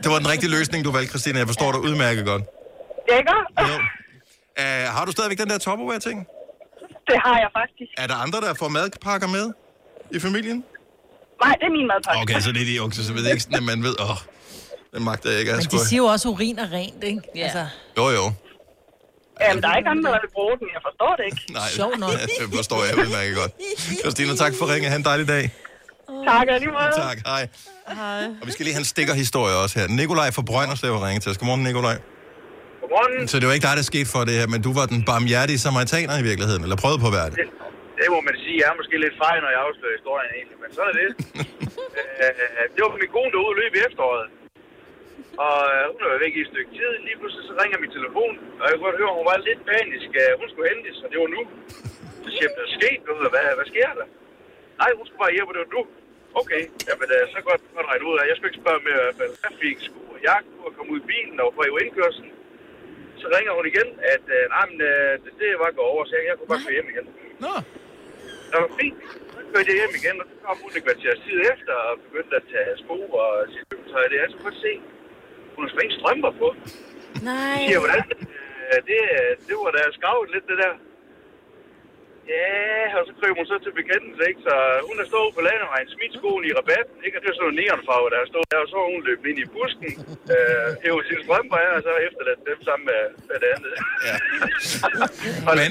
Det var den rigtige løsning, du valgte, Christina. Jeg forstår dig udmærket godt. Ikke? Jo. Uh, har du stadigvæk den der Tupperware-ting? Det har jeg faktisk. Er der andre, der får madpakker med i familien? Nej, det er min madpakke. Okay, så det er de onkel, så ved jeg ikke at man ved, åh, den magter jeg ikke. Men skulle- de siger jo også, at urin er rent, ikke? Ja. Altså, Jo, jo. Jamen, der er ikke andre, der vil bruge den. Jeg forstår det ikke. Nej, Sjov nok. det forstår jeg udmærket godt. Christina, tak for ringe. Ha' en dejlig dag. Tak, og lige måde. Tak, hej. Og vi skal lige have en stikkerhistorie også her. Nikolaj fra Brønderslev har ringet til os. Godmorgen, Nikolaj. Godmorgen. Så det var ikke dig, der skete for det her, men du var den barmhjertige samaritaner i virkeligheden, eller prøvede på at være det. Det må man sige. Jeg er måske lidt fej, når jeg afslører historien egentlig, men sådan er det. Øh, det var min kone, der ude løb i efteråret. Og øh, hun var væk i et stykke tid. Lige pludselig så ringer min telefon, og jeg kunne godt høre, at hun var lidt panisk. Øh, Hun skulle hentes, og det var nu. Så siger jeg, der er sket noget. Hvad, hvad sker der? Nej, hun skulle bare hjem, og det var nu. Okay, jamen øh, så godt godt regne ud af. Jeg skulle ikke spørge mere i hvert fald. Jeg fik sko og jakke på og kom ud i bilen og var i indkørslen. Så ringer hun igen, at øh, nej, men, øh, det, det var gå over, så jeg, jeg kunne bare køre hjem igen. Nå. Det var fint. Så kørte jeg hjem igen, og så kom hun et kvarters tid efter og begyndte at tage sko og sit købetøj. Det er altså godt se. Hun slet ikke strømper på. Nej. Jeg siger, hvordan? Øh, det, det var da skravet lidt, det der. Ja, og så kryber hun så til bekendelse, ikke? Så hun har stået på landevejen, smidt skoen i rabatten, ikke? Og det er sådan en neonfarve, der har stået der, og så hun løbet ind i busken, øh, hævet sine strømper af, og så efterladt dem sammen med, med det andet. Ja. Men,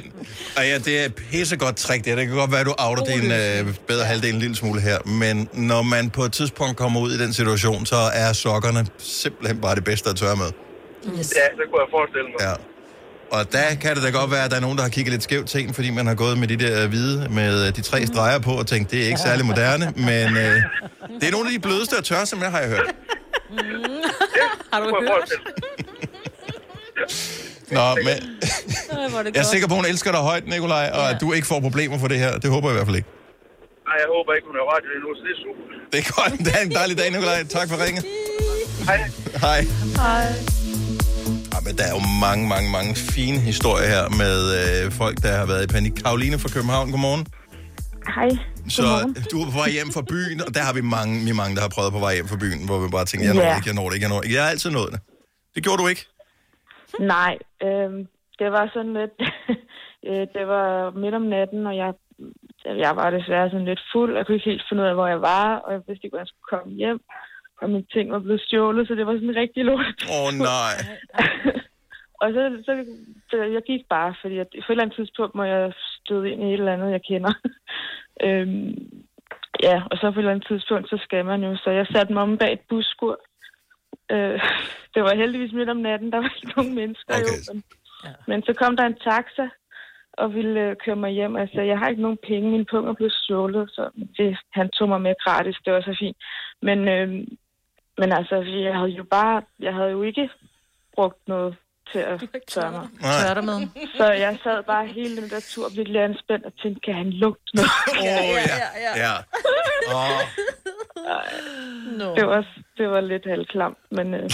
og ja, det er et pissegodt trick, det, det kan godt være, at du outer din øh, bedre halvdel en lille smule her, men når man på et tidspunkt kommer ud i den situation, så er sokkerne simpelthen bare det bedste at tørre med. Yes. Ja, det kunne jeg forestille mig. Ja. Og der kan det da godt være, at der er nogen, der har kigget lidt skævt til en, fordi man har gået med de der hvide med øh, de tre streger på og tænkt, det er ikke særlig moderne, men øh, det er nogle af de blødeste og tørre, som jeg har hørt. Har du hørt? Nå, men jeg er sikker på, at hun elsker dig højt, Nikolaj, og at du ikke får problemer for det her. Det håber jeg i hvert fald ikke. Nej, jeg håber ikke, hun er radio endnu, så det er super. Det er godt. Det er en dejlig dag, Nikolaj. Tak for ringet. Hej. Hej. Hej. Men der er jo mange, mange, mange fine historier her med øh, folk, der har været i panik. Karoline fra København, godmorgen. Hej. Så du er på vej hjem fra byen, og der har vi mange, vi mange, der har prøvet på vej hjem fra byen, hvor vi bare tænker, jeg når Ja. det ikke, jeg når det ikke, jeg når det ikke. Jeg har altid nået det. Det gjorde du ikke. Nej, øhm, det var sådan lidt... øh, det var midt om natten, og jeg, jeg var desværre sådan lidt fuld. Jeg kunne ikke helt finde ud af, hvor jeg var, og jeg vidste ikke, hvordan jeg skulle komme hjem. Og mine ting var blevet stjålet, så det var sådan rigtig lort. Åh, oh, nej. og så, så, så jeg gik bare, fordi at, på et eller andet tidspunkt må jeg støde ind i et eller andet, jeg kender. øhm, ja, og så på et eller andet tidspunkt, så skal man jo. Så jeg satte mig om bag et busskur. Øh, det var heldigvis midt om natten, der var ikke nogen mennesker. Okay. Jo, men, Ja. Men så kom der en taxa og ville øh, køre mig hjem. Altså, jeg har ikke nogen penge. Min pung er blevet stjålet, så det, han tog mig med gratis. Det var så fint. Men, øh, men altså, jeg havde jo bare... Jeg havde jo ikke brugt noget til at tørre mig. Tørre dig med. Så jeg sad bare hele den der tur virkelig anspændt og tænkte, kan han lugte noget? Åh, ja, ja. ja. Åh, no. det, var, det var lidt halvklamt, men... Øh,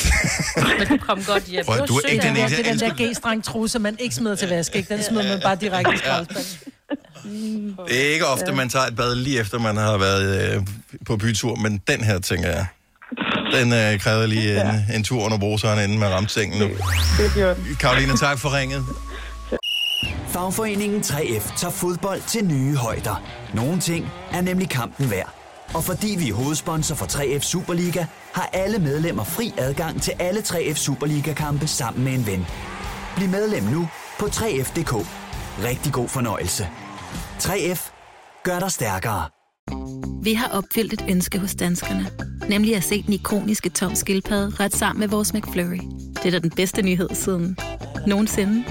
Men du kom godt hjem. Prøv, du er ikke den eneste, Det den der G-streng truse, man ikke smider til vask, ikke? Den smider man bare direkte i skraldespanden. det er ikke ofte, man tager et bad lige efter, man har været øh, på bytur, men den her, tænker jeg, den øh, krævede lige en, en tur under bruseren, inden man ramte sengen nu. det gjorde den. Karoline, tak for ringet. Fagforeningen 3F tager fodbold til nye højder. Nogle ting er nemlig kampen værd. Og fordi vi er hovedsponsor for 3F Superliga, har alle medlemmer fri adgang til alle 3F Superliga-kampe sammen med en ven. Bliv medlem nu på 3F.dk. Rigtig god fornøjelse. 3F gør dig stærkere. Vi har opfyldt et ønske hos danskerne. Nemlig at se den ikoniske tom skildpadde ret sammen med vores McFlurry. Det er da den bedste nyhed siden nogensinde.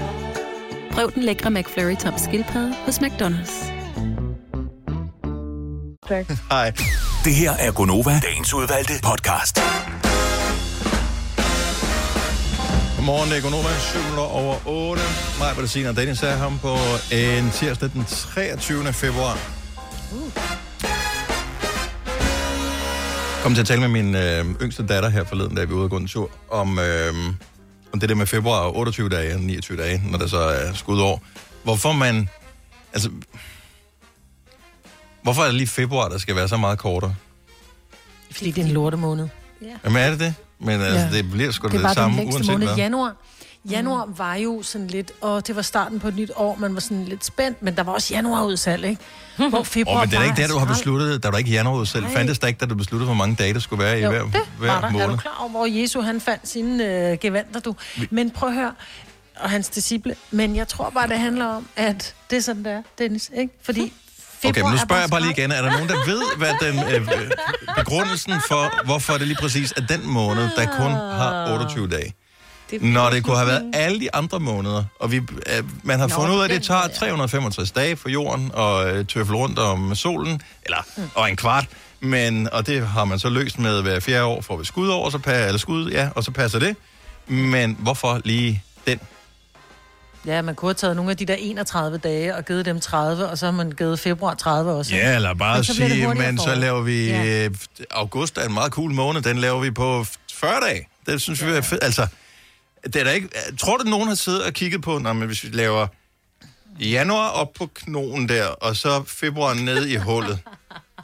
Prøv den lækre McFlurry tom skildpadde hos McDonald's. Tak. Hej. Det her er Gonova, dagens udvalgte podcast. Godmorgen, det er Gunova, 7 minutter over 8. Mig, Bettina og Dennis er ham på en tirsdag den 23. februar. Kom til at tale med min øh, yngste datter her forleden, da vi var ude og gå en tur, om, øh, om det der med februar og 28 dage og 29 dage, når der så er skudår. Hvorfor man... Altså... Hvorfor er det lige februar, der skal være så meget kortere? Fordi det er en lortemåned. Jamen er det det? Men altså, Ja. det bliver sgu Det er det, bare samme, den længste uanset måned. hvad. Januar, januar var jo sådan lidt, og det var starten på et nyt år, man var sådan lidt spændt, men der var også januarudsalg, ikke? Hvor februar Åh, men det er ikke det, du har besluttet. Der var ikke januarudsalg. Fandtes der ikke, da du besluttede, hvor mange dage der skulle være i Jo, hver, det hver var der. måned? Er du klar over, hvor Jesus han fandt sine øh, gevanter, du? Men prøv at høre, og hans disciple. Men jeg tror bare, det handler om, at det er sådan, det er, Dennis. Ikke? Fordi Okay, men nu er spørger jeg bare lige igen. Er der nogen, der ved, hvad den øh, øh, begrundelsen for, hvorfor det lige præcis er den måned, der kun har 28 dage? Det Når det kunne have været alle de andre måneder, og vi, øh, man har Nå, fundet ud af, at det tager måde, ja. 365 dage for jorden og øh, tøffel rundt om solen, eller og en kvart, men, og det har man så løst med hver fjerde år, får vi skud over, så pa- eller skud, ja, og så passer det. Men hvorfor lige den? Ja, man kunne have taget nogle af de der 31 dage og givet dem 30, og så har man givet februar 30 også. Ja, eller bare Men så sige, men så laver vi... Ja. Ja. August er en meget cool måned, den laver vi på 40 dage. Det synes vi er fedt. Altså, det er da ikke... Tror du, at nogen har siddet og kigget på, når men hvis vi laver januar op på knogen der, og så februar ned i hullet,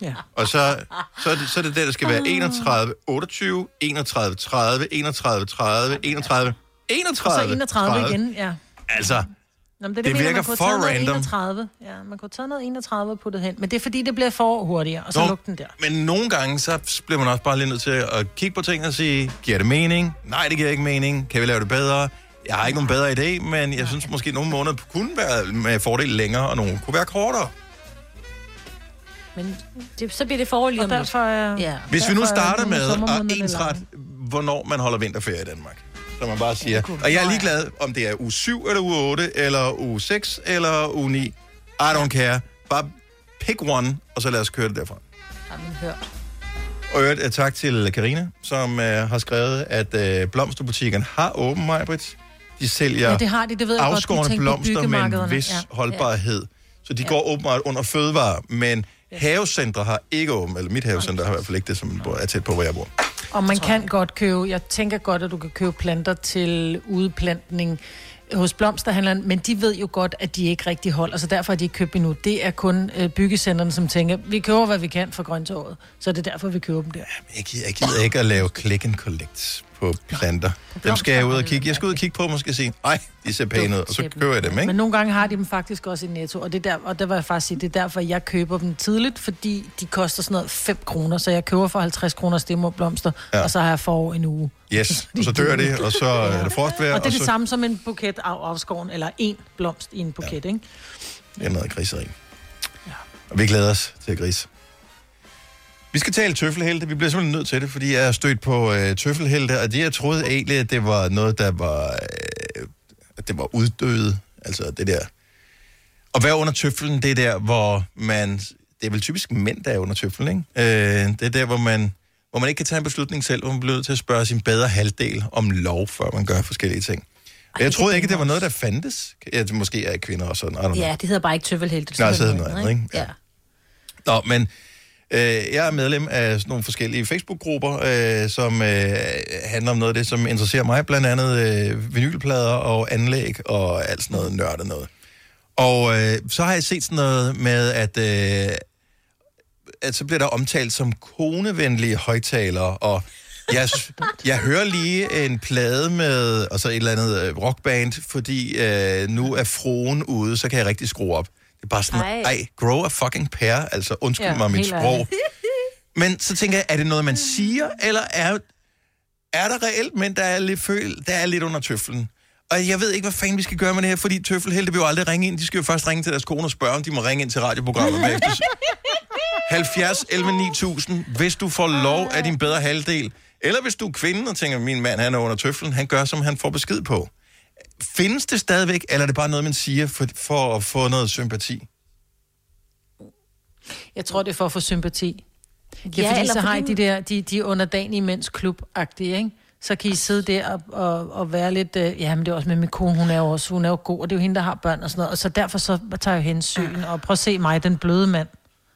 Ja. og så, så, er det, så er det der, der skal være 31, 28, 31, 30, 31, 30, 31, 31, Og så 31 igen, ja. Altså, Nå, men det, Det mener, virker man kunne for random. 31. Ja, man kunne taget noget 31 og puttet hen. Men det er fordi, det bliver for hurtigere, og så Nå, lugter den der. Men nogle gange, så bliver man også bare lige nødt til at kigge på tingene og sige, giver det mening? Nej, det giver ikke mening. Kan vi lave det bedre? Jeg har ikke nogen bedre idé, men jeg synes måske, at nogle måneder kunne være med fordel længere, og nogle kunne være kortere. Men det, så bliver det forår lige Og om derfor er... Ja. Hvis vi nu Derfor er starter med at ensret, hvornår man holder vinterferie i Danmark. Så man bare siger, og jeg er ligeglad, om det er uge 7 eller uge 8, eller uge 6 eller uge 9. I don't care. Bare pick one, og så lad os køre det derfra. Har man hørt. Og øvrigt, uh, tak til Karina, som uh, har skrevet, at uh, blomsterbutikkerne har åben, Majbrit. De sælger Ja, det har de, det ved jeg godt. De afskårne tænker på blomster med en vis Ja. holdbarhed. Så de går åbenbart under fødevare, men havecentre har ikke åben, eller mit havecenter har i hvert fald ikke det, som er tæt på, hvor jeg bor. Og man kan godt købe, jeg tænker godt, at du kan købe planter til udplantning hos blomsterhandleren, men de ved jo godt, at de ikke rigtig holder, så derfor har de ikke købt endnu. Det er kun øh, som tænker, vi køber, hvad vi kan for grøntåret. Så det er derfor, vi køber dem der. Jeg gider, jeg gider ikke at lave click and collect på planter. Dem skal jeg ud og kigge. Jeg skal ud og kigge på dem og skal sige, nej, de ser pæne ud, og så køber jeg dem, ikke? Men nogle gange har de dem faktisk også i Netto, og det er der, og der vil jeg faktisk sige, det er derfor, jeg køber dem tidligt, fordi de koster sådan noget 5 kroner, så jeg køber for 50 kroner stemmerblomster, Ja. ja. og så har jeg forår en uge. Yes, og så dør det, og så er det frostvejr, Og det er og det så samme som en buket af afskoven, eller en blomst i en buket, ja. ikke? det er noget griseri. Og vi glæder os til at grise. Vi skal tale tøffelhelte. Vi bliver simpelthen nødt til det, fordi jeg er stødt på øh, tøffelhelte, og det jeg troede egentlig, at det var noget, der var... Øh, det det var uddøde. Altså det der. Og være under tøflen, det er der, hvor man... Det er vel typisk mænd, der er under tøflen, ikke? Øh, det er der, hvor man, hvor man ikke kan tage en beslutning selv, hvor man bliver nødt til at spørge sin bedre halvdel om lov, før man gør forskellige ting. Og jeg troede ikke, det var noget, der fandtes. Ja, det måske er kvinder og sådan. Ja, det hedder bare ikke tøffelhelte. Nej, så hedder det noget andet, ikke? Ja. Nå, men Øh, jeg er medlem af sådan nogle forskellige Facebook-grupper, øh, som øh, handler om noget af det, som interesserer mig. Blandt andet øh, vinylplader og anlæg og alt sådan noget nørdet noget. Og øh, så har jeg set sådan noget med, at, øh, at så bliver der omtalt som konevenlige højtalere, og jeg, jeg hører lige en plade med og så et eller andet øh, rockband, fordi øh, nu er froen ude, så kan jeg rigtig skrue op. Det er bare sådan, Ej. ej, grow a fucking pair, altså undskyld Ja, mig mit sprog. Men så tænker jeg, er det noget, man siger, eller er, er der reelt mænd, der er lidt, føl, der er lidt under tøflen? Og jeg ved ikke, hvad fanden vi skal gøre med det her, fordi tøffelhelte vil jo aldrig ringe ind. De skal jo først ringe til deres kone og spørge, om de må ringe ind til radioprogrammet bagefter. 70 11 9000, hvis du får lov af din bedre halvdel. Eller hvis du er kvinde og tænker, min mand han er under tøflen, han gør, som han får besked på. Findes det stadigvæk, eller er det bare noget, man siger for, for at få noget sympati? Jeg tror, det er for at få sympati. Ja, Ja, fordi eller så har I fordi- de der, de, de underdanige mænds klub ikke? Så kan I sidde der og, og, og være lidt, øh, ja, men det er også med min kone, hun er jo også, hun er jo god, og det er jo hende, der har børn og sådan noget. Og så derfor så tager jeg hensyn, og prøv at se mig, den bløde mand.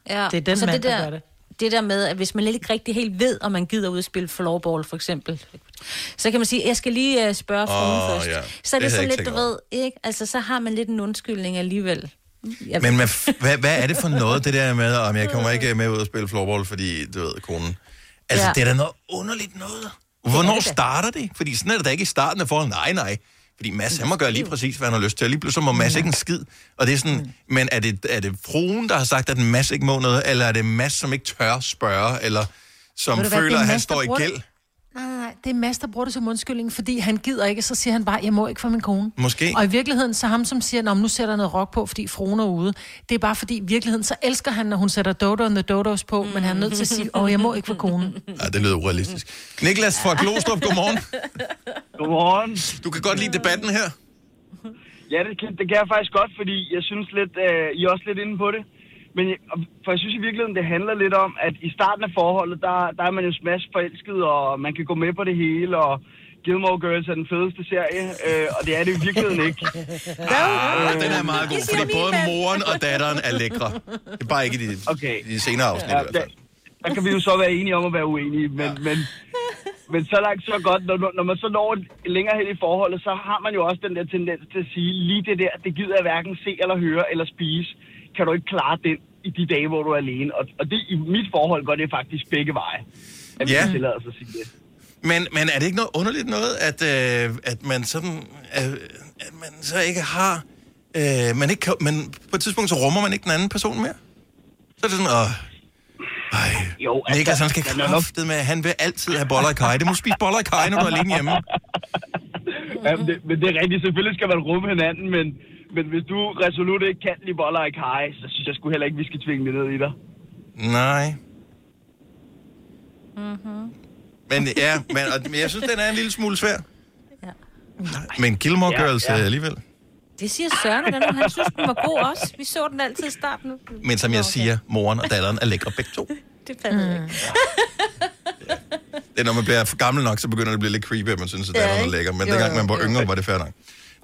Ja. Det er den så mand, det der der, gør det. Det der med, at hvis man ikke rigtig helt ved, om man gider ud og spille floorball, for eksempel, så kan man sige, jeg skal lige uh, spørge fruen Åh, først. ja. Så er Det det, sådan lidt, du ved, ikke? Altså, så har man lidt en undskyldning alligevel. Jeg Men hvad, hvad, hvad er det for noget, det der med, om jeg kommer ikke med ud og spille floorball, fordi, du ved, konen... Altså, Ja. det er da noget underligt noget. Hvornår det starter det? Fordi sådan er det da ikke i starten af forholdet. Nej, nej. Fordi Mads, han må gøre lige præcis, hvad han har lyst til. Og lige pludselig må Mads ikke en skid. Og det er sådan, men er det, er det fruen, der har sagt, at Mads ikke må noget? Eller er det Mads, som ikke tør spørge? Eller som hvad, føler, er at han står i gæld? Det. Nej, nej, nej, det er Mads, der bruger det som undskyldning, fordi han gider ikke, så siger han bare, jeg må ikke for min kone. Måske. Og i virkeligheden, så ham, som siger, at nu sætter jeg noget rock på, fordi fruen er ude, det er bare fordi, i virkeligheden, så elsker han, når hun sætter Dodo and the Dodos på, men han er nødt til at sige, åh, jeg må ikke for konen. Ja, det lyder urealistisk. Niklas fra Glostrup, godmorgen. Godmorgen. Du kan godt lide debatten her. Ja, det kan, det kan jeg faktisk godt, fordi jeg synes lidt, øh, I er også lidt inde på det. Men jeg- for jeg synes i virkeligheden, det handler lidt om, at i starten af forholdet, der, der er man jo smash forelsket, og man kan gå med på det hele, og Gilmore Girls er den fedeste serie, øh, og det er det i virkeligheden ikke. Ah, den er meget god, fordi både moren og datteren er lækre. Det er bare ikke i de, okay. de senere afsnit Ja, i hvert fald. der, der kan vi jo så være enige om at være uenige, men, ja. men, men så langt så godt. Når, når man så når længere hen i forholdet, så har man jo også den der tendens til at sige, lige det der, det gider jeg hverken se eller høre eller spise. Kan du ikke klare den i de dage, hvor du er alene? Og, og det, i mit forhold går det faktisk begge veje. At Ja. ja. tillader sig at sige det. Men, men er det ikke noget underligt noget, at, øh, at man sådan, øh, at man så ikke har, øh, man ikke kan, men på et tidspunkt så rummer man ikke den anden person mere? Så er det sådan, åh, ej, jo, altså, Niklas, han skal kraftet med, han vil altid have boller i kaj. Det må spise boller i kaj, når du er alene hjemme. Ja, men, det, men det er rigtigt. Selvfølgelig skal man rumme hinanden, men, men hvis du resolut ikke kan lide boller i kaj, så synes jeg sgu heller ikke, vi skal tvinge det ned i dig. Nej. Mm-hmm. Men ja, men, og, men jeg synes, den er en lille smule svær. Ja. Men Gilmore Ja, Girls ja. ja. alligevel. Det siger Søren, og den, han synes, den var god også. Vi så den altid i starten. Men som jeg siger, moren og datteren er lækre begge to. Det fandt jeg ikke. Det er, når man bliver for gammel nok, så begynder det at blive lidt creepy, at man synes, at Ja, datteren er lækker. Men Jo, dengang man var yngre, var det fair nok.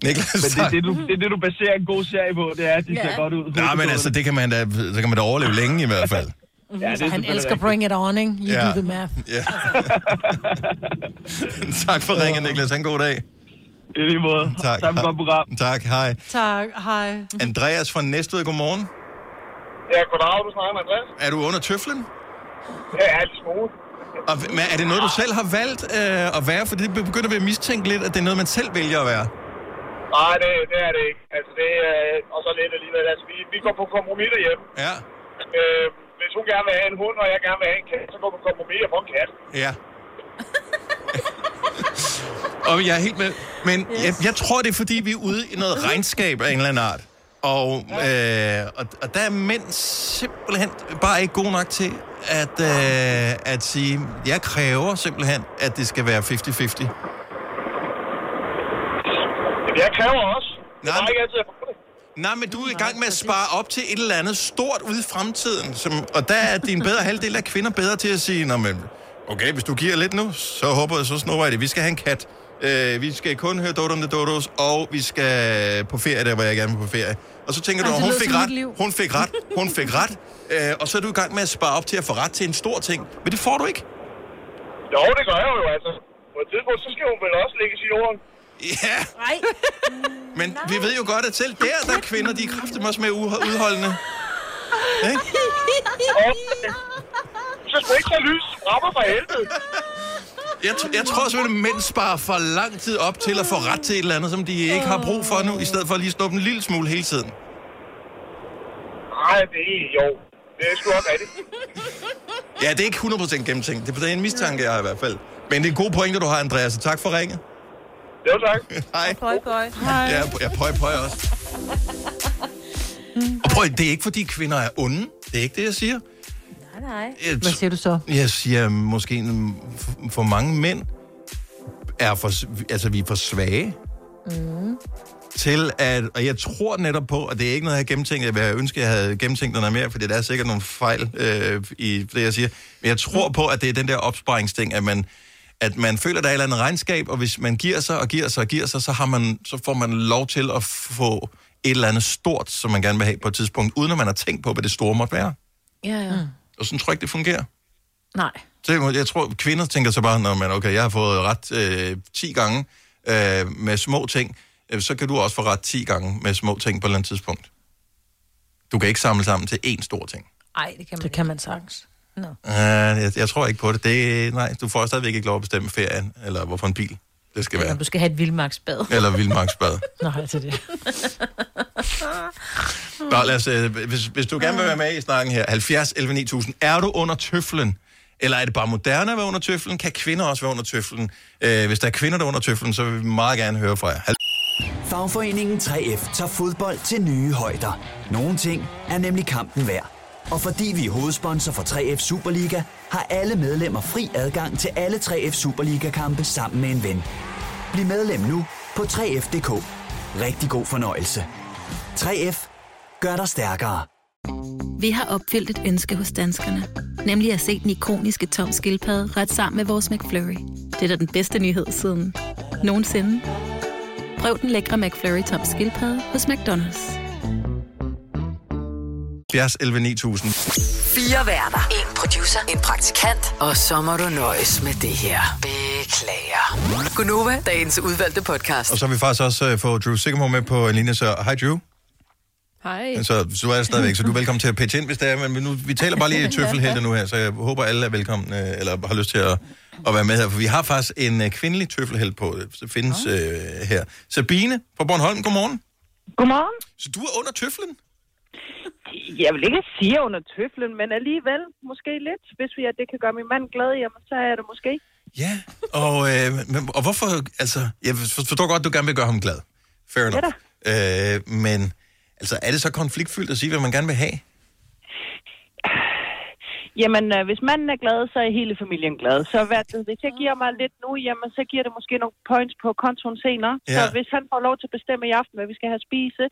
Niklas, Men det er det, du, det er det, du baserer en god serie på, det er, at de ser godt ud. Nej, men altså, det kan man da, så kan man da overleve længe i hvert fald. Ja, det så han elsker rigtigt. Bring It On, ikke? You Ja. do the math. Ja. tak for ringen, Niklas. Ha' en god dag. I lige måde. Tak. Tak for program. Tak, hej. Tak, hej. Andreas fra Næstved, godmorgen. Ja, goddag, du snakker med Andreas. Er du under tøflen? Ja, jeg er lidt smule. Og, men er det noget, du selv har valgt øh, at være? For det begynder vi at mistænke lidt, at det er noget, man selv vælger at være. Nej, det, det er det ikke. Altså, det er og så lidt alligevel. Altså, vi, vi går på kompromis derhjemme. Ja. Øh, hvis hun gerne vil have en hund, og jeg gerne vil have en kat, så går vi på kompromis og får en kat. Ja. og jeg er helt med. Men yes. jeg, jeg tror, det er fordi, vi er ude i noget regnskab af en eller anden art. Og, øh, og, og der er mænd simpelthen bare ikke gode nok til at, øh, at sige, jeg kræver simpelthen, at det skal være 50-50. Jeg kræver også. Nej, Jeg har ikke altid. Nej, men du er i gang med at spare op til et eller andet stort ude i fremtiden. Som, og der er din bedre halvdel af kvinder bedre til at sige, Nå, men, okay, hvis du giver lidt nu, så håber jeg, så jeg det. Vi skal have en kat. Øh, vi skal kun høre Dodum the Dodos, og vi skal på ferie, der hvor jeg gerne vil på ferie. Og så tænker Ej, du, det hun fik ret, hun fik ret, hun fik ret. Øh, og så er du i gang med at spare op til at få ret til en stor ting. Men det får du ikke. Jo, det gør jeg jo altså. På et tidspunkt, så skal hun vel også lægge i jorden. Ja. Nej. Men vi ved jo godt, at selv der, der er kvinder, de er kraftigt også med udholdende. Ikke? Så skal ikke tage lys rammer for helvede. Jeg, t- jeg tror simpelthen, at mænd sparer for lang tid op til at få ret til et eller andet, som de ikke har brug for nu, i stedet for at lige snuppe en lille smule hele tiden. Nej, det er jo. Det er sgu også rigtigt. Ja, det er ikke 100% gennemtænkt. Det er en mistanke, jeg har i hvert fald. Men det er gode pointer, du har, Andreas, så tak for ringet. Jo, tak. Hej. Pøj, pøj. Ja, jeg pøj, pøj også. Og prøv, det er ikke, fordi kvinder er onde. Det er ikke det, jeg siger. Nej, nej. Jeg Hvad siger du så? Jeg siger måske, en- for- for mange mænd er for, altså, vi er for svage Mm. til at, og jeg tror netop på, og det er ikke noget, jeg har gennemtænkt, jeg vil ønske, jeg havde gennemtænkt noget mere, fordi der er sikkert nogle fejl øh, i det, jeg siger, men jeg tror på, at det er den der opsparingsting, at man, at man føler, at der er et eller andet regnskab, og hvis man giver sig og giver sig og giver sig, så, har man, så får man lov til at få et eller andet stort, som man gerne vil have på et tidspunkt, uden at man har tænkt på, hvad det store måtte være. Ja, ja. Og sådan tror jeg ikke, det fungerer. Nej. Så jeg, jeg tror, kvinder tænker så bare, når man, okay, jeg har fået ret øh, 10 gange øh, med små ting, øh, så kan du også få ret 10 gange med små ting på et eller andet tidspunkt. Du kan ikke samle sammen til én stor ting. Ej, det kan man Det kan man sagtens. Nå. Uh, jeg, jeg tror ikke på det. det. Nej, du får stadigvæk ikke lov at bestemme ferien, eller hvorfor en bil det skal Om være. du skal have et vildmarksbad. Eller vildmarksbad. Nej, til det. Nå, lad os, øh, hvis, hvis du gerne vil være med i snakken her, 70 11 9000, er du under tøflen? Eller er det bare moderne at være under tøflen? Kan kvinder også være under tøflen? Øh, hvis der er kvinder, der er under tøflen, så vil vi meget gerne høre fra jer. Fagforeningen 3F tager fodbold til nye højder. Nogle ting er nemlig kampen værd. Og fordi vi er hovedsponsor for 3F Superliga, har alle medlemmer fri adgang til alle 3F Superliga-kampe sammen med en ven. Bliv medlem nu på 3F.dk. Rigtig god fornøjelse. 3F gør dig stærkere. Vi har opfyldt et ønske hos danskerne. Nemlig at se den ikoniske tom skildpadde ret sammen med vores McFlurry. Det er da den bedste nyhed siden nogensinde. Prøv den lækre McFlurry tom skildpadde hos McDonald's. 70 11 9000. Fire værter. En producer. En praktikant. Og så må du nøjes med det her. Beklager. Gunova, dagens udvalgte podcast. Og så har vi faktisk også uh, fået Drew Sigamore med på en linje, så hej Drew. Hej. Så, så du er der stadigvæk, så du er velkommen til at pitche ind, hvis det er, men nu, vi taler bare lige i tøffelhelte nu her, så jeg håber, alle er velkommen, øh, eller har lyst til at, at være med her, for vi har faktisk en øh, kvindelig tøffelhelt på, det findes øh, her. Sabine fra Bornholm, godmorgen. Godmorgen. Så du er under tøflen? Jeg vil ikke sige under tøflen, men alligevel måske lidt. Hvis vi, at det kan gøre min mand glad, jamen, så er det måske. Ja. Og, øh, men, og hvorfor, altså, jeg forstår godt, at du gerne vil gøre ham glad. Fair enough. Øh, men, altså, er det så konfliktfyldt at sige, hvad man gerne vil have? Jamen, øh, hvis manden er glad, så er hele familien glad. Så hvad, hvis jeg giver mig lidt nu, jamen, så giver det måske nogle points på kontoen senere. Ja. Så hvis han får lov til at bestemme i aften, hvad vi skal have at spise,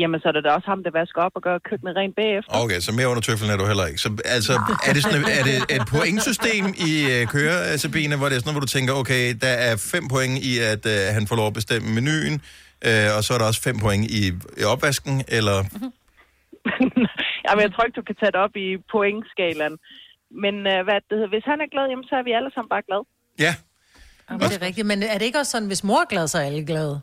jamen, så er det da også ham, der vasker op og gør køkkenet rent bagefter. Okay, så mere under tøflen er du heller ikke. Så altså, er det, sådan, er det et pointsystem i øh, kører, øh, Sabine, hvor det er sådan, hvor du tænker, okay, der er fem point i, at øh, han får lov at bestemme menuen, øh, og så er der også fem point i, i opvasken, eller... Jamen, jeg tror ikke, du kan tage det op i pointskalaen. Men øh, hvad det hedder, hvis han er glad, jamen, så er vi alle sammen bare glade. Ja. Jamen, det er rigtigt. Men er det ikke også sådan, hvis mor er glad, så er alle glade?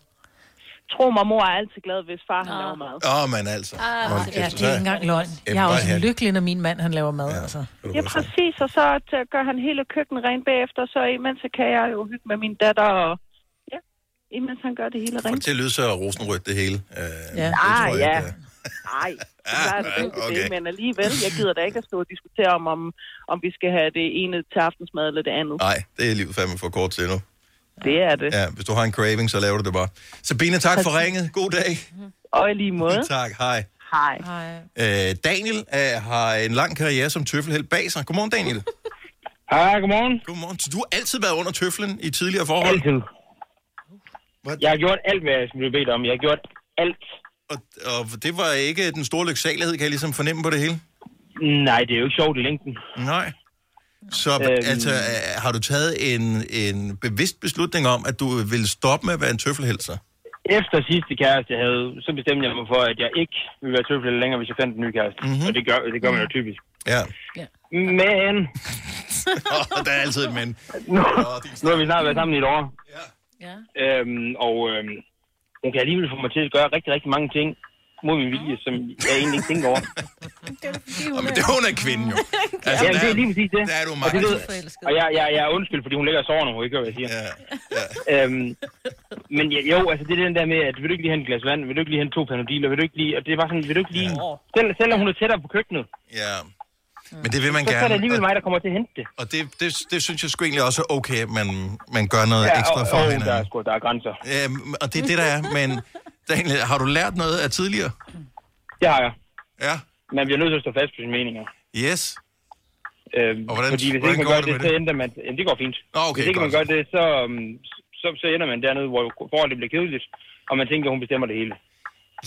Tro mig, mor er altid glad, hvis far han laver mad. Åh, oh, men altså. Ah, Hold ja, kæft, det så er ikke engang løgn. Jeg er også lykkelig, når min mand han laver mad. Ja. Altså. Ja, præcis. Og så t- gør han hele køkkenet rent bagefter, så imens så kan jeg jo hygge med min datter og... Ja, imens han gør det hele rent. det til at lyde så rosenrødt, det hele. Øh, Ja. det Ah, tror jeg ja. ikke, Nej, det er ikke okay. det, men alligevel, jeg gider da ikke at stå og diskutere om, om, om vi skal have det ene til aftensmad eller det andet. Nej, det er livet fandme for kort til nu. Det er det. Ja, hvis du har en craving, så laver du det bare. Sabine, tak for ringet. God dag. Og i lige måde. tak, hej. Hej. Øh, Daniel øh, har en lang karriere som tøffelhelt bag sig. Godmorgen, Daniel. Hej, godmorgen. Godmorgen. Så du har altid været under tøflen i tidligere forhold? Altid. Jeg har gjort alt, hvad jeg blev bedt om. Jeg har gjort alt. Og, og det var ikke den store lyksalighed, kan jeg ligesom fornemme på det hele? Nej, det er jo ikke sjovt i længden. Nej. Så øhm... altså, øh, har du taget en, en bevidst beslutning om, at du vil stoppe med at være en tøffelhelser? Efter sidste kæreste, jeg havde, så bestemte jeg mig for, at jeg ikke ville være tøffel længere, hvis jeg fandt en ny kæreste. Mhm. Mm-hmm. Og det gør, det gør man jo typisk. Ja. Men... oh, der er altid et men. nu, nu har vi snart været sammen i et år. Ja. Øhm, og øhm, hun kan alligevel få mig til at gøre rigtig, rigtig mange ting mod min vilje, som jeg egentlig ikke tænker over. Og, men det hun er kvinden jo. Altså, ja, det er lige præcis det. Der er du og, meget det ved, og jeg, jeg, jeg er undskyld, fordi hun ligger og sover nu, ikke hvad jeg siger. Ja, ja. Øhm, men ja, jo, altså det er den der med, at vil du ikke lige have en glas vand, vil du ikke lige have en to panodiler, vil du ikke lige, og det er bare sådan, vil du ikke lige, selv, selvom hun er tættere på køkkenet, Ja. Men det vil man så, så er det gerne. alligevel mig, der kommer til at hente det. Og det, det, det synes jeg sgu egentlig også er okay, at man, man gør noget Ja, ekstra og- for og hinanden. der er sgu- der er grænser. Ja, og det er det, der er. Men Daniel, har du lært noget af tidligere? Det har jeg. Ja. Man bliver nødt til at stå fast på sine meninger. Yes. Øhm, Og hvordan- fordi hvis hvordan ikke man gør det det, så ændrer man... Jamen, det går fint. Nå, okay, hvis ikke man godt. gør det, så, øhm, så, så ender man dernede, hvor forholdet bliver kedeligt, og man tænker, at hun bestemmer det hele.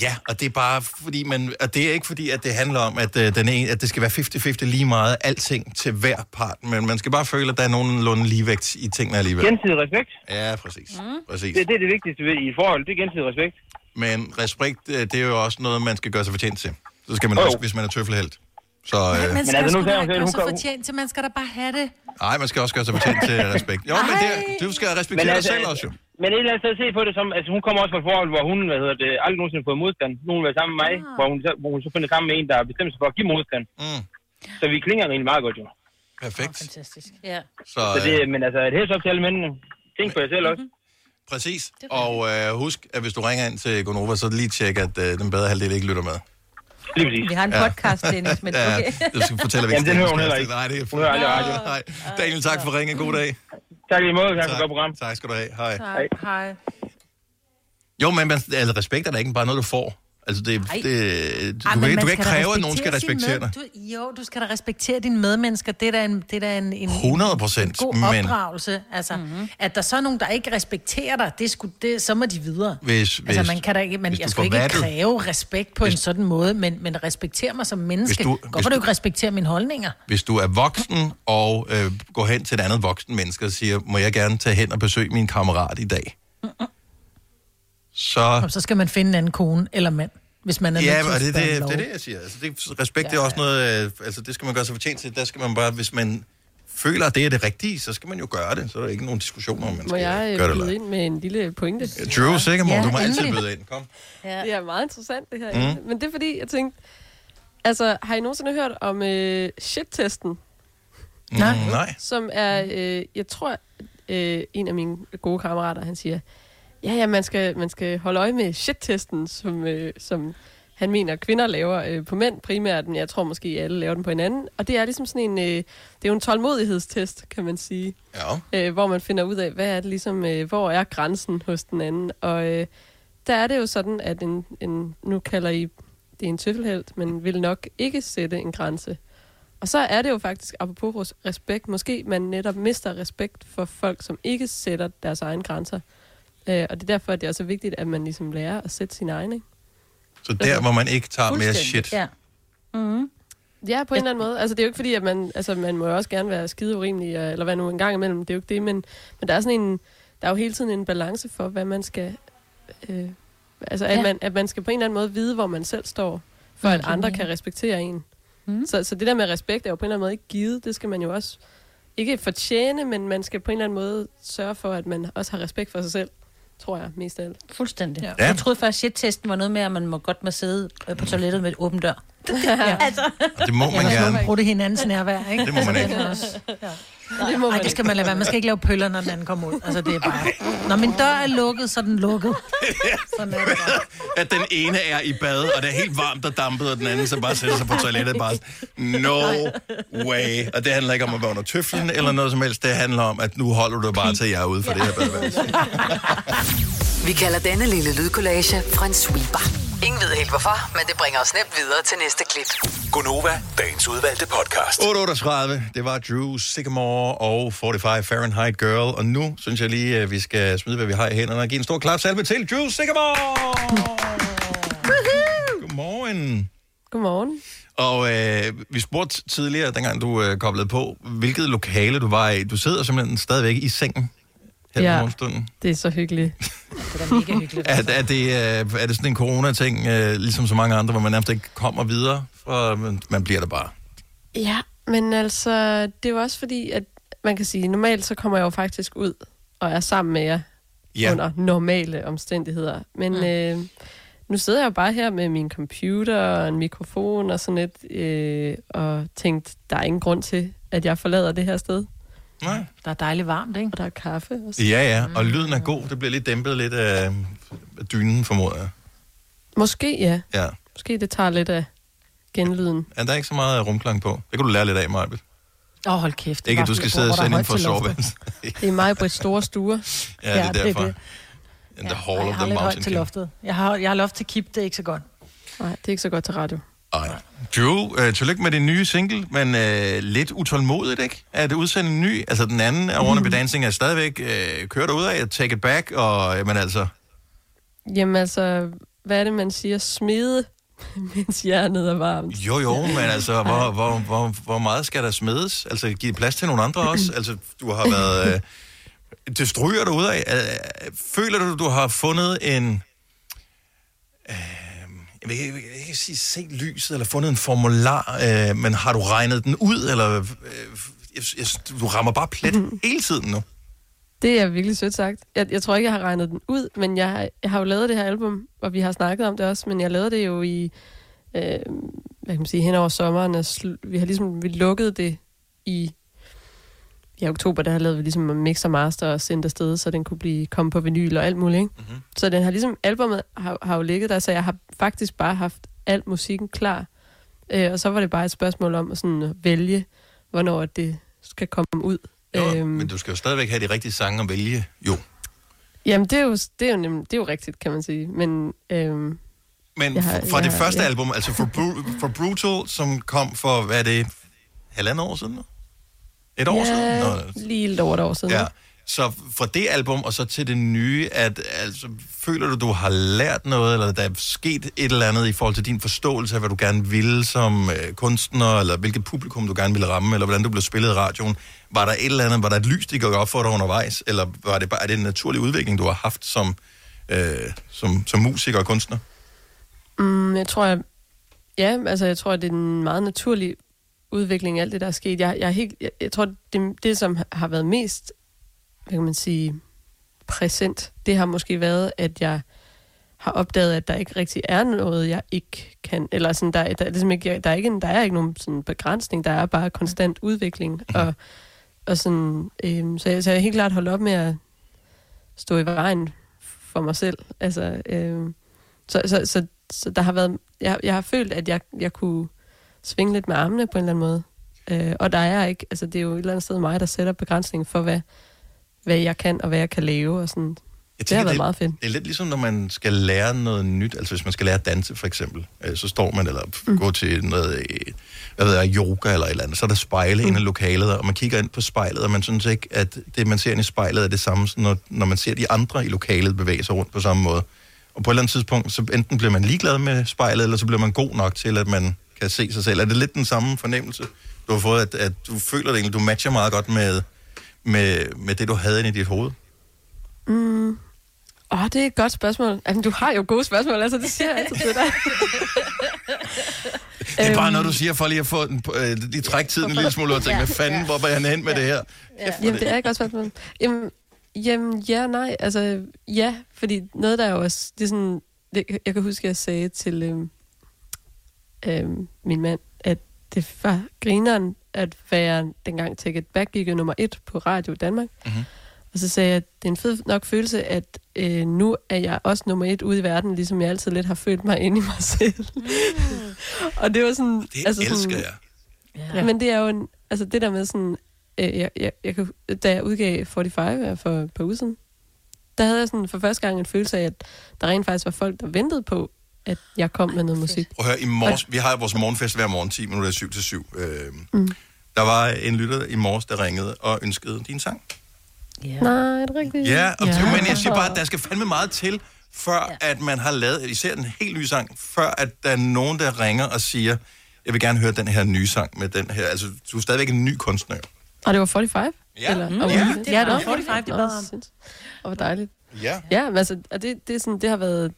Ja, og det er bare fordi, man, og det er ikke fordi, at det handler om, at, øh, den ene, at det skal være 50-50 lige meget alting til hver part, men man skal bare føle, at der er nogenlunde ligevægt i tingene alligevel. Gensidig respekt. Ja, præcis. Mm. præcis. Det, det er det vigtigste ved, i forhold. Det er gensidig respekt. Men respekt, øh, det er jo også noget, man skal gøre sig fortjent til. Så skal man jo. også, hvis man er tøffelhelt. Så, Man øh, skal altså, altså, nu selv, gøre sig fortjent til, man skal da bare have det. nej, man skal også gøre sig fortjent til respekt. Jo, men det, du skal respektere dig selv også jo. Men et eller andet sted se på det som, altså hun kommer også fra et forhold, hvor hun, hvad hedder det, aldrig nogensinde har fået modstand. Nu har været sammen med mig, Ah. hvor hun, så, hvor hun så finder sammen med en, der har bestemt sig for at give modstand. Mm. Så vi klinger egentlig meget godt jo. Perfekt. Fantastisk. Ja. Så, Så det, øh, men altså, et helt op til alle mændene. Tænk på jer selv også. præcis. Og øh, husk, at hvis du ringer ind til Gonova, så lige tjek, at øh, den bedre halvdel ikke lytter med. Lige. Vi har en podcast, Dennis, men okay. Ja, du skal fortælle, Jamen, den hører hun heller ikke. Nej, det er Hun hører aldrig radio. Nej. Daniel, tak for ringen. God dag. Tak lige måde. Tak for et godt program. Tak skal du have. Hej. Hej. Hej. Jo, men man, altså, respekt er da ikke bare noget, du får. Altså, det, det, du, Ej, kan, du kan ikke kræve, at nogen skal respektere dig. Du, jo, du skal da respektere dine medmennesker. Det er da en, det er da en, en, 100 en procent, god men- opdragelse. Altså, mm-hmm. At der så er nogen, der ikke respekterer dig, det sgu, det, så må de videre. Hvis- altså, hvis- man kan da ikke, man, hvis jeg skal ikke kræve respekt på en sådan måde, men, men respekter mig som menneske. du- Hvorfor hvis du du- ikke respektere mine holdninger? Hvis du er voksen og øh, går hen til et andet voksen menneske og siger, må jeg gerne tage hen og besøge min kammerat i dag? Så... Og så skal man finde en anden kone eller mand, hvis man er Ja, nødt til og at det, det, det, det er det, jeg siger. Altså, det, respekt ja, det er også noget, øh, altså det skal man gøre sig fortjent til. Der skal man bare, hvis man føler, at det er det rigtige, så skal man jo gøre det. Så er der ikke nogen diskussion om, man Må skal jeg øh, gøre det byde eller ind med en lille pointe? Drew, sikkert må. Ja, du må altid endelig. byde ind. Kom. Ja. Det er meget interessant, det her. Mm. Mm. Men det er fordi, jeg tænkte... Altså, har I nogensinde hørt om øh, shit-testen? Nej. Mm, nej. Som er, øh, jeg tror, øh, en af mine gode kammerater, han siger, ja, ja, man skal, man skal holde øje med shit-testen, som, øh, som han mener, kvinder laver øh, på mænd primært, men jeg tror måske, alle laver den på hinanden. Og det er ligesom sådan en, øh, det er jo en tålmodighedstest, kan man sige. Ja. Øh, hvor man finder ud af, hvad er det ligesom, øh, hvor er grænsen hos den anden. Og øh, der er det jo sådan, at en, en, nu kalder I det er en tøffelhelt, men vil nok ikke sætte en grænse. Og så er det jo faktisk, apropos respekt, måske man netop mister respekt for folk, som ikke sætter deres egne grænser. Øh, og det er derfor, at det er også vigtigt, at man ligesom lærer at sætte sin egen, ikke? Så der, hvor man ikke tager mere shit. Ja. Mm. Ja, på en eller anden måde. Altså, det er jo ikke fordi, at man, altså, man må jo også gerne være skide urimelig, øh, eller hvad nu en gang imellem. Det er jo ikke det, men, men der er sådan en, der er jo hele tiden en balance for, hvad man skal, øh, altså, at, Ja. man, at man skal på en eller anden måde vide, hvor man selv står, for at andre kan respektere en. Mm. Så, så det der med respekt er jo på en eller anden måde ikke givet. Det skal man jo også ikke fortjene, men man skal på en eller anden måde sørge for, at man også har respekt for sig selv, tror jeg, mest af alt. Fuldstændig. Ja. Jeg troede først, shit-testen var noget med, at man må godt må sidde øh, på toilettet med et åbent dør. Ja. altså. Og det må man ja, gerne. Man bruge det hinandens nærvær, ikke? Det må man ikke. Er også- Ja. Det må Ej, det skal man lade være. Man skal ikke lave pøller, når den anden kommer ud. Altså, det er bare... Når min dør er lukket, så er den lukket. Sådan er det bare. At den ene er i bad, og det er helt varmt og dampet, og den anden så bare sætter sig på toilettet. Bare, no way. Og det handler ikke om at være under tøflen eller noget som helst. Det handler om, at nu holder du bare til, jeg er ude for det her badeværelse. Vi kalder denne lille lydkollage en sweeper. Ingen ved helt hvorfor, men det bringer os nemt videre til næste klip. Gunova, dagens udvalgte podcast. 838, det var Drew Sycamore og 45 Fahrenheit Girl. Og nu synes jeg lige, at vi skal smide, hvad vi har i hænderne og give en stor klapsalve til Drew Sycamore! Godmorgen. Godmorgen. Og øh, vi spurgte tidligere, dengang du øh, koblede på, hvilket lokale du var i. Du sidder simpelthen stadigvæk i sengen her ja. på morgenstunden. det er så hyggeligt. Det er mega hyggeligt. Er, er, det, øh, er det sådan en corona-ting, øh, ligesom så mange andre, hvor man nærmest ikke kommer videre, for man, man bliver der bare? Ja, men altså, det er jo også fordi, at man kan sige, normalt så kommer jeg jo faktisk ud og er sammen med jer Ja. under normale omstændigheder. Men Mm. øh, nu sidder jeg jo bare her med min computer og en mikrofon og sådan lidt, øh, og tænkt, der er ingen grund til, at jeg forlader det her sted. Nej. Der er dejligt varmt, ikke? Og der er kaffe også. Ja, ja, og lyden er god. Det bliver lidt dæmpet lidt af, dynen, formoder jeg. Måske, ja. Ja. Måske det tager lidt af genlyden. Er der ikke så meget rumklang på? Det kan du lære lidt af, Marbet. Åh, oh, hold kæft. det Ikke, er at du skal sidde og er sende ind for soveværelset. Det er mig på store stuer. Ja, det er Ja, det er derfor. det. And the Ja, hall jeg of har the mountain til loftet. Jeg har, jeg har loft til kip, det er ikke så godt. Nej, det er ikke så godt til radio. Ej. Drew, øh, tillykke med din nye single, men øh, lidt utålmodigt, ikke? At udsende en ny. Altså, den anden af Wanna Be Dancing er stadigvæk øh, kørt ud af Take It Back, og jamen altså... Jamen altså, hvad er det, man siger? Smide, mens jernet er varmt. Jo, jo, men altså, hvor, hvor, hvor, hvor meget skal der smedes? Altså, give plads til nogle andre også? Altså, du har været... Øh, det stryger du ud af. Øh, føler du, du har fundet en... Øh, jeg vil ikke, jeg ikke sige set lyset, eller fundet en formular, øh, men har du regnet den ud, eller... Øh, jeg, jeg, du rammer bare plet hele tiden nu. Det er virkelig sødt sagt. Jeg, jeg tror ikke, jeg har regnet den ud, men jeg, jeg har jo lavet det her album, og vi har snakket om det også, men jeg lavede det jo i, øh, hvad kan man sige, hen over sommeren. Og sl- vi har ligesom, vi lukkede det i, i oktober, der lavet vi ligesom mix og master og sendt afsted, så den kunne blive komme på vinyl og alt muligt. Ikke? Mm-hmm. Så den har ligesom, albumet har, har jo ligget der, så jeg har faktisk bare haft alt musikken klar. Øh, og så var det bare et spørgsmål om at, sådan, vælge, hvornår det skal komme ud. Jo, øhm. men du skal jo stadigvæk have de rigtige sange at vælge, jo. Jamen, det er jo, det er jo, nem, det er jo rigtigt, kan man sige. Men, øhm, Men Jeg har- fra jeg det har- første ja. album, altså for, for Brutal, som kom for, hvad er det, halvandet år siden nu? Et år siden? ja, Nå, lige lidt over et år siden. ja. Så fra det album og så til det nye, at altså, føler du, du har lært noget, eller der er sket et eller andet i forhold til din forståelse af, hvad du gerne ville som øh, kunstner, eller hvilket publikum du gerne ville ramme, eller hvordan du blev spillet i radioen. Var der et eller andet, var der et lys, der gik op for dig undervejs, eller var det bare er det en naturlig udvikling, du har haft som, øh, som, som musiker og kunstner? Mm, jeg tror, jeg, ja, altså, jeg tror, det er en meget naturlig udvikling, alt det, der er sket. Jeg, jeg, er helt, jeg, jeg tror, det, det, som har været mest, hvad kan man sige, præsent, det har måske været, at jeg har opdaget, at der ikke rigtig er noget, jeg ikke kan, eller sådan, der, der, er ligesom ikke, der, er ikke, en- der er ikke nogen sådan begrænsning, der er bare konstant udvikling, og, og sådan, øhm, så, jeg, så jeg har helt klart holdt op med at stå i vejen for mig selv, altså, øhm, så, så, så, så der har været, jeg, jeg har følt, at jeg, jeg kunne svinge lidt med armene på en eller anden måde, øh, og der er ikke, altså det er jo et eller andet sted mig, der sætter begrænsningen for, hvad, hvad jeg kan, og hvad jeg kan lave, og sådan, Jeg det har tænker, været meget fedt. Det er lidt ligesom, når man skal lære noget nyt. Altså, hvis man skal lære at danse, for eksempel. øh, Så står man, eller mm. går til noget, øh, hvad ved jeg, yoga eller et eller andet. Så er der spejle mm. inde i lokalet, og man kigger ind på spejlet, og man synes ikke, at det, man ser inde i spejlet, er det samme, som når, når man ser de andre i lokalet bevæge sig rundt på samme måde. Og på et eller andet tidspunkt, så enten bliver man ligeglad med spejlet, eller så bliver man god nok til, at man kan se sig selv. Er det lidt den samme fornemmelse, du har fået, at, at du føler det egentlig, du matcher meget godt med, med, med det, du havde inde i dit hoved? Mm. Åh, det er et godt spørgsmål. Altså, du har jo gode spørgsmål, altså det siger jeg altid til dig. Det er bare Øhm, noget, du siger for lige at få den, øh, lige trække tiden en lille smule og tænke, hvad fanden, hvor er han hen med det her? Ja. Jamen, det er et godt spørgsmål. Jamen, jamen, ja, nej. Altså, ja, fordi noget, der er jo også... Det er sådan, det, jeg kan huske, at jeg sagde til øhm, øhm, min mand, at det var grineren at være dengang Take It Back gik nummer et på Radio Danmark. Mm-hmm. Og så sagde jeg, at det er en fed nok følelse, at øh, nu er jeg også nummer et ude i verden, ligesom jeg altid lidt har følt mig inde i mig selv. og det var sådan... Det altså elsker sådan, jeg. Ja. Men det er jo en, altså det der med sådan, øh, jeg, jeg, jeg, da jeg udgav 45 her for et par uger siden, der havde jeg sådan for første gang en følelse af, at der rent faktisk var folk, der ventede på, at jeg kom med noget musik. At høre, i morges, vi har vores morgenfest hver morgen, 10 minutter 7 til 7. Øh, Mm. der var en lytter i morges, der ringede og ønskede din sang. Ja. Nej, er det rigtigt? Ja, og ja. men jeg siger bare, at der skal fandme meget til, før ja. at man har lavet, især en helt ny sang, før at der er nogen, der ringer og siger, jeg vil gerne høre den her nye sang med den her. Altså, du er stadigvæk en ny kunstner. Og det var 45? Ja. Eller, Mm. og- Ja, det Ja, det var Nå, 45, det var... Og hvor dejligt. Ja. Ja, men altså, og det, det, er sådan, det har været,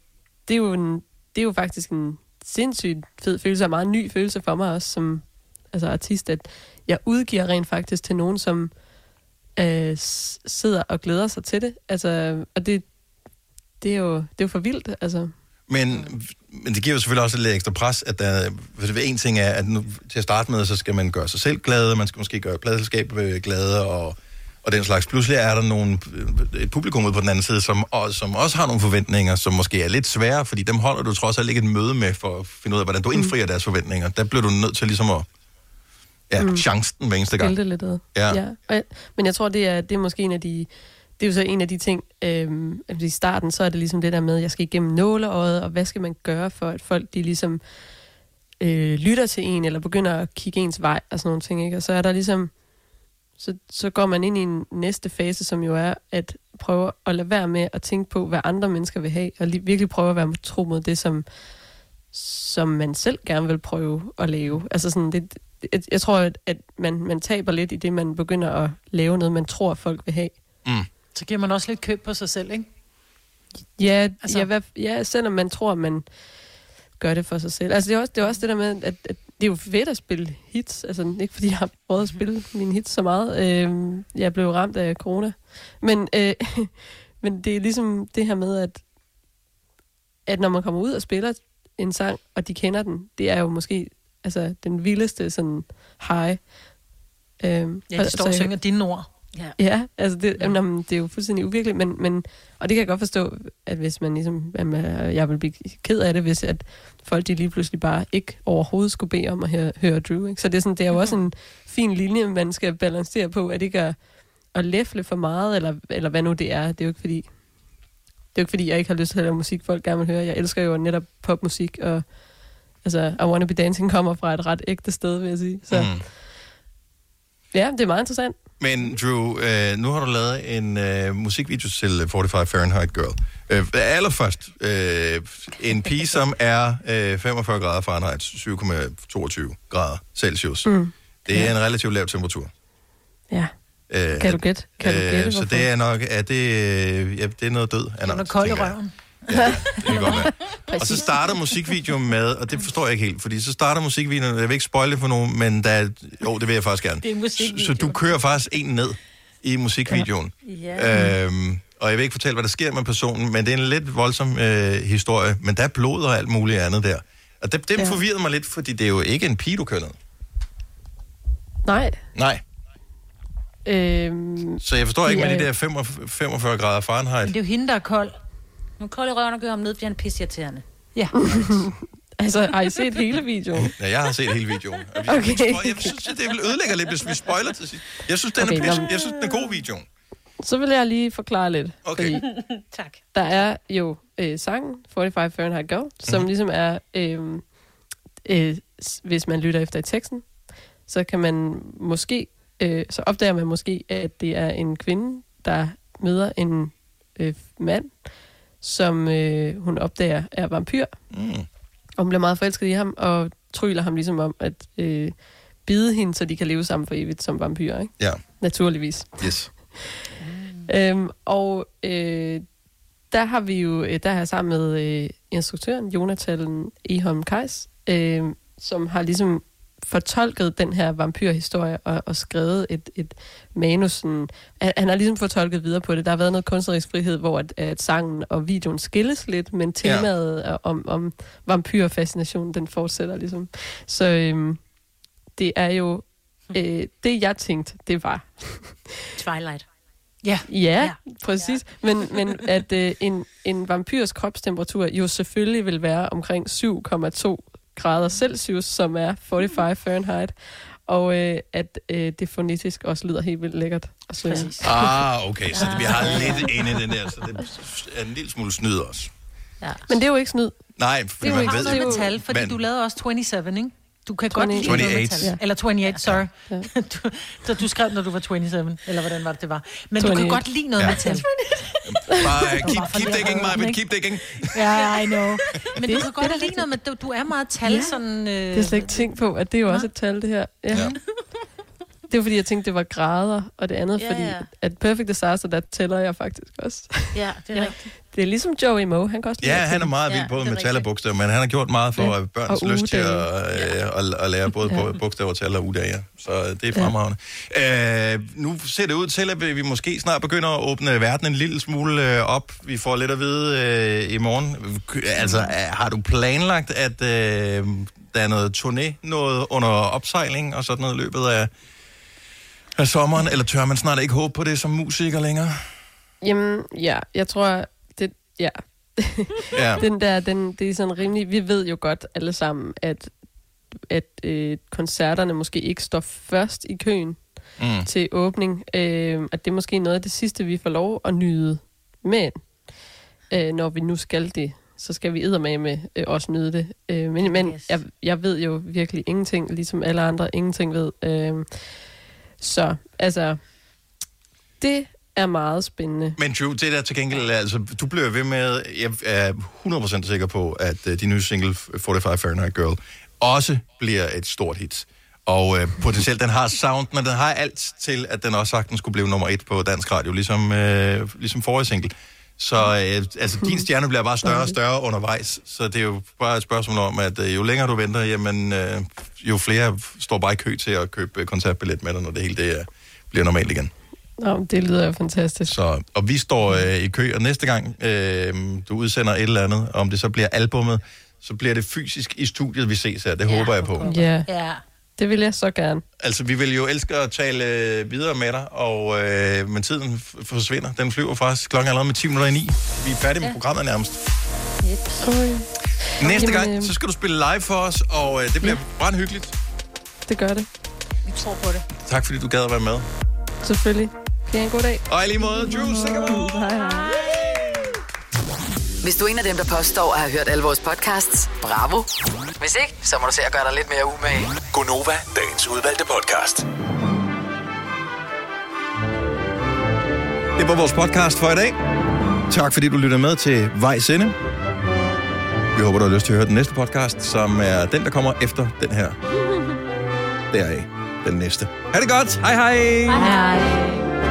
det er jo, en, det er jo faktisk en sindssygt fed følelse, og en meget ny følelse for mig også som altså artist, at jeg udgiver rent faktisk til nogen, som øh, sidder og glæder sig til det. Altså, og det, det, er jo, det er jo for vildt, altså. Men, men det giver jo selvfølgelig også lidt ekstra pres, at der, for det en ting er, at nu, til at starte med, så skal man gøre sig selv glad, man skal måske gøre pladselskabet øh, glade, og, og den slags. Pludselig er der nogle, et publikum ude på den anden side, som, og, som også har nogle forventninger, som måske er lidt svære, fordi dem holder du trods alt ikke et møde med, for at finde ud af, hvordan du indfrier deres forventninger. Der bliver du nødt til ligesom at, ja, Mm. chancen hver eneste gang. Lidt ad. Ja. ja. Jeg, men jeg tror, det er, det er måske en af de... Det er jo så en af de ting, øhm, i starten, så er det ligesom det der med, at jeg skal igennem nåleøjet, og hvad skal man gøre for, at folk de ligesom øh, lytter til en, eller begynder at kigge ens vej, og sådan nogle ting, ikke? Og så er der ligesom, så, så går man ind i en næste fase, som jo er at prøve at lade være med at tænke på, hvad andre mennesker vil have, og li- virkelig prøve at være tro mod det, som, som man selv gerne vil prøve at lave. Altså sådan, det, jeg, jeg tror, at, at man, man taber lidt i det, man begynder at lave noget, man tror, folk vil have. Mm. Så giver man også lidt køb på sig selv, ikke? Ja, Altså- altså, ja, hvad, ja, selvom man tror, man gør det for sig selv. Altså, det er også det, er også det der med, at, at det er jo fedt at spille hits. Altså, ikke fordi jeg har prøvet at spille mine hits så meget. Øh, jeg blev ramt af corona. Men, øh, men det er ligesom det her med, at, at når man kommer ud og spiller en sang, og de kender den, det er jo måske altså, den vildeste sådan high. Øh, Ja, de står og synger dine ord. Ja. Ja, altså det, ja. Jamen, det er jo fuldstændig uvirkeligt, men, men, og det kan jeg godt forstå, at hvis man ligesom, jamen, jeg vil blive ked af det, hvis at folk de lige pludselig bare ikke overhovedet skulle bede om at høre, høre Drew. Ikke? Så det er, sådan, det er jo også en fin linje, man skal balancere på, at ikke at, at læfle for meget, eller, eller hvad nu det er. Det er jo ikke fordi, det er jo ikke fordi, jeg ikke har lyst til at lave musik, folk gerne vil høre. Jeg elsker jo netop popmusik, og altså, I Wanna Be Dancing kommer fra et ret ægte sted, vil jeg sige. Så Mm. ja, det er meget interessant. Men Drew, øh, nu har du lavet en øh, musikvideo til 45 Fahrenheit Girl. Øh, allerførst, øh, en pige, som er øh, 45 grader Fahrenheit, 7,22 grader Celsius. Mm. Det er en relativt lav temperatur. Ja. Øh, Kan du gætte? Kan du gætte, så det er nok, er det, øh, ja, det er noget død. Den er kold i røven. Det kan godt være. Og så starter musikvideoen med, og det forstår jeg ikke helt, fordi så starter musikvideoen, jeg vil ikke spoil det for nogen, men der, er- jo, det vil jeg faktisk gerne. Det er musikvideo. Så, du kører faktisk en ned i musikvideoen. Ja. Øhm, og jeg vil ikke fortælle, hvad der sker med personen, men det er en lidt voldsom øh, historie, men der er blod og alt muligt andet der. Og det, det Ja. forvirrede mig lidt, fordi det er jo ikke en pige, du kører ned. Nej. Nej, Øhm, så jeg forstår ikke Ja, med de ja. der 45, 45 grader Fahrenheit. det er jo hende, der er kold. Nu er kold i røven og gør ham ned, fordi han er pisseirriterende. Ja. altså, har I set hele videoen? Ja, jeg har set hele videoen. Jeg, Okay. okay. jeg synes, det vil ødelægge lidt, hvis vi spoiler til sidst. Jeg synes, den Okay, er, pis, nå, men- jeg synes, den er god videoen. Så vil jeg lige forklare lidt. Okay. Fordi tak. der er jo øh, sangen 45 Fahrenheit Girl, som Mhm. ligesom er, øh, øh, s- hvis man lytter efter i teksten, så kan man måske, øh, så opdager man måske, at det er en kvinde, der møder en øh, mand, som øh, hun opdager er vampyr, Mm. og hun bliver meget forelsket i ham, og tryller ham ligesom om at øh, bide hende, så de kan leve sammen for evigt som vampyrer, ikke? Ja, Naturligvis. yes. Øhm, og øh, der har vi jo, øh, der har jeg sammen med øh, instruktøren, Jonathan Eholm Kajs, øh, som har ligesom fortolket den her vampyrhistorie og, og skrevet et, et manus. Sådan, han, han har ligesom fortolket videre på det. Der har været noget kunstnerisk frihed, hvor at, at sangen og videoen skilles lidt, men temaet ja. om, om vampyrfascination, den fortsætter ligesom. Så øh, det er jo, øh, det jeg tænkte, det var, Twilight. Ja. Ja, ja. præcis. Ja. Men, men at øh, en, en vampyrs kropstemperatur jo selvfølgelig vil være omkring 7,2 grader Celsius, som er 45 Fahrenheit. Og øh, at øh, det fonetisk også lyder helt vildt lækkert. at synge. Ah, okay, så vi har lidt inde i den der, så det er en lille smule snyd også. Ja. Men det er jo ikke snyd. Nej, fordi Det er jo man ikke ved noget jo- med tal, fordi men- du lavede også 27, ikke? Du kan godt lide 28. noget med tal. Eller 28, sorry. Du, så du skrev, når du var 27, eller hvordan var det, det var. Men du kan 28. godt lide noget Ja. med tal. Bare keep, keep digging, Maja, ikke? keep digging. Ja, I know. Men Det- du kan godt lide noget med, du, du er meget tal, Ja. sådan... Øh, Det er slet ikke tænkt på, at det er jo også et tal, det her. Ja. Ja. Det var fordi, jeg tænkte, det var grader, og det andet, Ja, fordi ja. at Perfect Disaster, der tæller jeg faktisk også. Ja, det er Ja. rigtigt. Det er ligesom Joey Moe, han kan også Ja, han er meget vild Ja, både det er med tal og bogstaver, men han har gjort meget for Ja. ja. børns Og lyst til at, øh, at, at lære både Ja. ja. bogstaver, tal og ugedage. Ja. Så det er fremragende. Ja. Øh, nu ser det ud til, at vi vi måske snart begynder at åbne verden en lille smule øh, op. Vi får lidt at vide øh, i morgen. Altså, øh, har du planlagt, at øh, der er noget turné, noget under opsejling og sådan noget i løbet af, af sommeren? Eller tør man snart ikke håbe på det som musiker længere? Jamen, ja, jeg tror, det, ja. Ja. den der, den, det er sådan rimelig, vi ved jo godt alle sammen, at, at øh, koncerterne måske ikke står først i køen Mm. til åbning. Øh, at det er måske noget af det sidste, vi får lov at nyde. Men øh, når vi nu skal det, så skal vi med øh, også nyde det. Øh, men men Yes. jeg, jeg ved jo virkelig ingenting, ligesom alle andre ingenting ved. Øh, så altså, det er meget spændende. Men Drew, det der til gengæld, altså, du bliver ved med, jeg er 100% sikker på, at uh, din nye single 45 Fahrenheit Girl også bliver et stort hit. Og øh, potentielt, den har sound, men den har alt til, at den også sagtens skulle blive nummer et på dansk radio, ligesom, øh, ligesom forrige single. Så uh, altså, din stjerne bliver bare større og større undervejs, så det er jo bare et spørgsmål om, at uh, jo længere du venter, jamen, uh, jo flere står bare i kø til at købe øh, koncertbillet med dig, når det hele det, uh, bliver normalt igen. Nå, det lyder jo fantastisk. Så, og vi står øh, i kø, og næste gang øh, du udsender et eller andet, om det så bliver albummet, så bliver det fysisk i studiet, vi ses her. Det ja, håber jeg på. Ja, Ja. Det vil jeg så gerne. Altså, vi vil jo elske at tale øh, videre med dig, og, øh, men tiden forsvinder. Den flyver faktisk klokken allerede med 10 minutter i 9. Vi er færdige med programmet nærmest. Oj, Næste Jamen, gang, øh, så skal du spille live for os, og øh, det bliver brandhyggeligt. det gør det. Vi tror på det. Tak fordi du gad at være med. Selvfølgelig. Have en god dag? Og i lige måde, sikkert. Hej, hej. Hvis du er en af dem, der påstår at have hørt alle vores podcasts, bravo. Hvis ikke, så må du se at gøre dig lidt mere umage. Gonova, dagens udvalgte podcast. Det var vores podcast for i dag. Tak fordi du lytter med til Vejs Ende. Vi håber, du har lyst til at høre den næste podcast, som er den, der kommer efter den her. Deraf. Den næste. Ha' det godt. Hej hej. Hej.